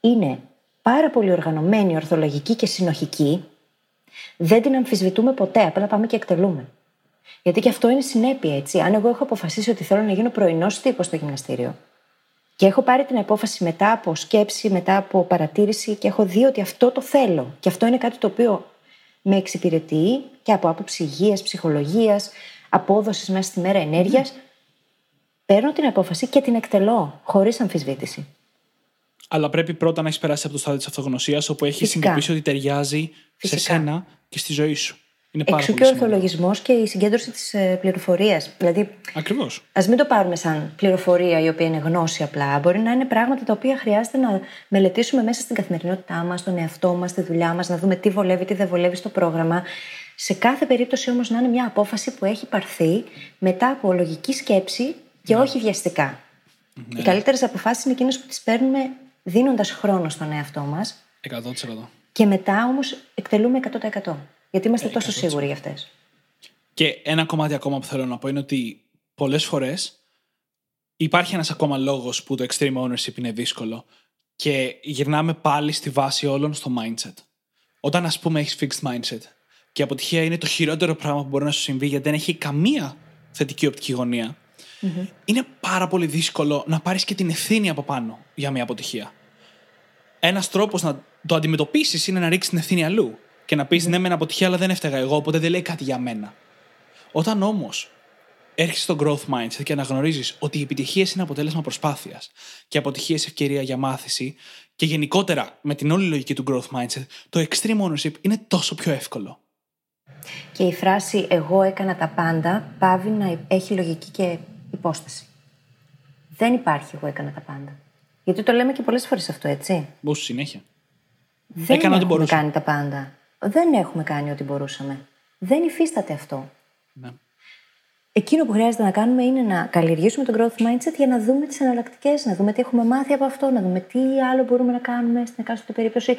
B: είναι πάρα πολύ οργανωμένη, ορθολογική και συνοχική, δεν την αμφισβητούμε ποτέ. Απλά πάμε και εκτελούμε. Γιατί και αυτό είναι συνέπεια, έτσι. Αν εγώ έχω αποφασίσει ότι θέλω να γίνω πρωινός τύπος στο γυμναστήριο και έχω πάρει την απόφαση μετά από σκέψη, μετά από παρατήρηση και έχω δει ότι αυτό το θέλω και αυτό είναι κάτι το οποίο με εξυπηρετεί και από άποψη υγείας, ψυχολογίας, απόδοσης μέσα στη μέρα ενέργειας, παίρνω την απόφαση και την εκτελώ χωρίς αμφισβήτηση.
A: Αλλά πρέπει πρώτα να έχεις περάσει από το στάδιο της αυτογνωσίας, όπου έχεις
B: Φυσικά.
A: συνειδητοποιήσει ότι ταιριάζει σε
B: Φυσικά.
A: σένα και στη ζωή σου. Είναι πάρα
B: Εξού
A: πολύ
B: και ο
A: σημαντικό.
B: ορθολογισμό και η συγκέντρωση της πληροφορίας. Δηλαδή,
A: Ακριβώς.
B: Α μην το πάρουμε σαν πληροφορία η οποία είναι γνώση απλά. Μπορεί να είναι πράγματα τα οποία χρειάζεται να μελετήσουμε μέσα στην καθημερινότητά μας, στον εαυτό μας, στη δουλειά μας, να δούμε τι βολεύει, τι δεν βολεύει στο πρόγραμμα. Σε κάθε περίπτωση όμως να είναι μια απόφαση που έχει πάρθει μετά από λογική σκέψη και όχι βιαστικά. Οι καλύτερες αποφάσεις είναι εκείνες που τις παίρνουμε δίνοντας χρόνο στον εαυτό μας
A: 100%.
B: και μετά όμως εκτελούμε 100%. Γιατί είμαστε τόσο
A: 100%.
B: σίγουροι για αυτές.
A: Και ένα κομμάτι ακόμα που θέλω να πω είναι ότι πολλές φορές υπάρχει ένας ακόμα λόγος που το extreme ownership είναι δύσκολο και γυρνάμε πάλι στη βάση όλων στο mindset. Όταν, ας πούμε, έχεις fixed mindset και η αποτυχία είναι το χειρότερο πράγμα που μπορεί να σου συμβεί γιατί δεν έχει καμία θετική οπτική γωνία, είναι πάρα πολύ δύσκολο να πάρεις και την ευθύνη από πάνω για μια αποτυχία. Ένας τρόπος να το αντιμετωπίσεις είναι να ρίξεις την ευθύνη αλλού και να πεις ναι, με αποτυχία, αλλά δεν έφταιγα εγώ, οπότε δεν λέει κάτι για μένα. Όταν όμως έρχεσαι στο growth mindset και αναγνωρίζεις ότι οι επιτυχίες είναι αποτέλεσμα προσπάθειας και οι αποτυχίες ευκαιρία για μάθηση και γενικότερα με την όλη λογική του growth mindset, το extreme ownership είναι τόσο πιο εύκολο.
B: Και η φράση «εγώ έκανα τα πάντα» πάβει να έχει λογική και υπόσταση. Δεν υπάρχει «εγώ έκανα τα πάντα». Γιατί το λέμε και πολλές φορές αυτό, έτσι.
A: Μπούς συνέχεια.
B: Δεν
A: Έκανα ό,τι
B: έχουμε
A: μπορούσα.
B: κάνει τα πάντα. Δεν έχουμε κάνει ό,τι μπορούσαμε. Δεν υφίσταται αυτό.
A: Ναι.
B: Εκείνο που χρειάζεται να κάνουμε είναι να καλλιεργήσουμε το growth mindset για να δούμε τις εναλλακτικές, να δούμε τι έχουμε μάθει από αυτό, να δούμε τι άλλο μπορούμε να κάνουμε στην εκάστοτε περίπτωση.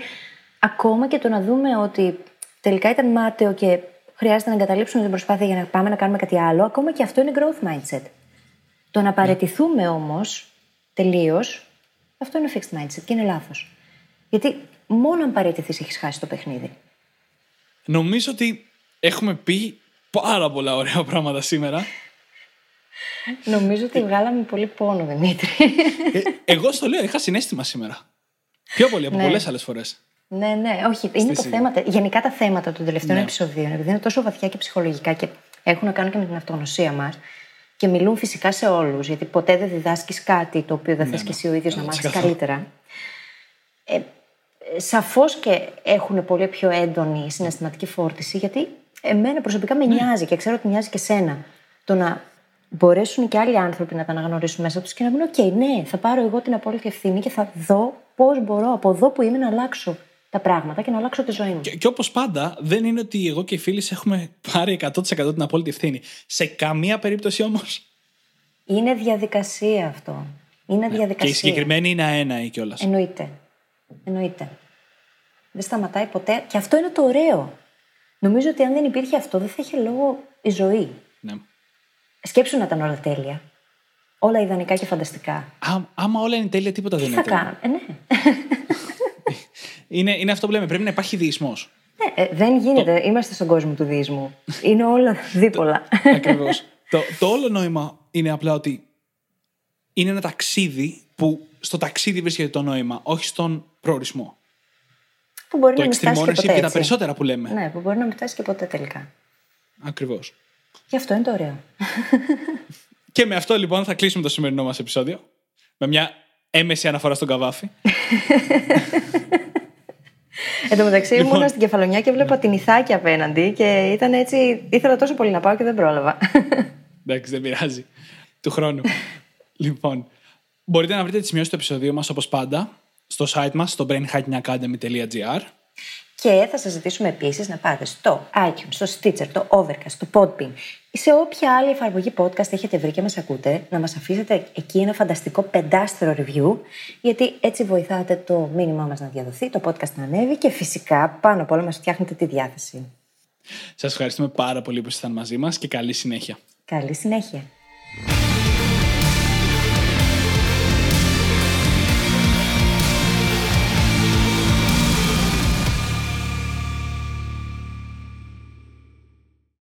B: Ακόμα και το να δούμε ότι τελικά ήταν μάταιο και χρειάζεται να εγκαταλείψουμε την προσπάθεια για να πάμε να κάνουμε κάτι άλλο. Ακόμα και αυτό είναι growth mindset. Το να παρετηθούμε όμως τελείως, αυτό είναι fixed mindset και είναι λάθος. Γιατί μόνο αν παρετηθεί έχεις χάσει το παιχνίδι.
A: Νομίζω ότι έχουμε πει πάρα πολλά ωραία πράγματα σήμερα.
B: Νομίζω ότι βγάλαμε πολύ πόνο, Δημήτρη.
A: Ε, εγώ στο λέω, είχα συνέστημα σήμερα. Πιο πολύ από
B: Ναι.
A: πολλές άλλες φορές.
B: Ναι, ναι, όχι. Είναι το
A: σιγή.
B: θέμα. Γενικά τα θέματα των τελευταίων
A: Ναι.
B: επεισοδίων, επειδή είναι τόσο βαθιά και ψυχολογικά και έχουν να κάνουν και με την αυτογνωσία μας και μιλούν φυσικά σε όλους, γιατί ποτέ δεν διδάσκεις κάτι το οποίο δεν
A: Ναι,
B: θες
A: ναι.
B: και εσύ ο ίδιος να
A: Ναι,
B: μάθεις
A: ξεκάθαρα.
B: καλύτερα. Ε, Σαφώς και έχουν πολύ πιο έντονη συναισθηματική φόρτιση, γιατί εμένα προσωπικά
A: Ναι.
B: με νοιάζει και ξέρω ότι νοιάζει και σένα. Το να μπορέσουν και άλλοι άνθρωποι να τα αναγνωρίσουν μέσα τους και να πούνε: Οκ, ναι, θα πάρω εγώ την απόλυτη ευθύνη και θα δω πώς μπορώ από εδώ που είμαι να αλλάξω τα πράγματα και να αλλάξω τη ζωή μου.
A: Και, και όπως πάντα, δεν είναι ότι εγώ και οι φίλοι σε έχουμε πάρει 100% την απόλυτη ευθύνη. Σε καμία περίπτωση όμως.
B: Είναι διαδικασία αυτό. Είναι
A: Ναι. Και
B: διαδικασία.
A: η συγκεκριμένη είναι αέναη κιόλας.
B: Εννοείται. Εννοείται. Δεν σταματάει ποτέ. Και αυτό είναι το ωραίο. Νομίζω ότι αν δεν υπήρχε αυτό, δεν θα είχε λόγο η ζωή.
A: Ναι.
B: Σκέψου να ήταν όλα τέλεια. Όλα ιδανικά και φανταστικά.
A: Α, άμα όλα είναι τέλεια, τίποτα δεν
B: Τι
A: είναι
B: θα
A: τέλειο.
B: κάνουμε. Ε, ναι.
A: Είναι, είναι αυτό που λέμε. Πρέπει να υπάρχει διεισμός.
B: ναι. ε, δεν γίνεται. Είμαστε στον κόσμο του διεισμού. είναι όλα δίπολα.
A: Ακριβώς. το, το όλο νόημα είναι απλά ότι είναι ένα ταξίδι που στο ταξίδι βρίσκεται το νόημα, όχι στον προορισμό.
B: που μπορεί
A: Το
B: να μην
A: extreme
B: φτάσει και
A: ownership
B: ποτέ.
A: και τα
B: έτσι.
A: περισσότερα που λέμε.
B: Ναι, που μπορεί να μην φτάσει και ποτέ τελικά.
A: Ακριβώς.
B: Γι' αυτό είναι το ωραίο.
A: Και με αυτό λοιπόν θα κλείσουμε το σημερινό μας επεισόδιο. Με μια έμεση αναφορά στον καβάφι.
B: Εν τω μεταξύ
A: Λοιπόν.
B: ήμουν στην κεφαλονιά και βλέπα την Ιθάκη απέναντι και ήταν έτσι. ήθελα τόσο πολύ να πάω και δεν πρόλαβα.
A: Εντάξει, δεν πειράζει. Του χρόνου. λοιπόν, μπορείτε να βρείτε τις σημειώσεις του επεισοδίου μας όπως πάντα στο site μας στο brainhackingacademy.gr.
B: Και θα σας ζητήσουμε επίσης να πάτε στο iTunes, στο Stitcher, το Overcast, το Podbean ή σε όποια άλλη εφαρμογή podcast έχετε βρει και μας ακούτε, να μας αφήσετε εκεί ένα φανταστικό πεντάστερο review, γιατί έτσι βοηθάτε το μήνυμά μας να διαδοθεί, το podcast να ανέβει και φυσικά πάνω απ' όλα μας φτιάχνετε τη διάθεση.
A: Σας ευχαριστούμε πάρα πολύ που ήσασταν μαζί μας και καλή συνέχεια.
B: Καλή συνέχεια.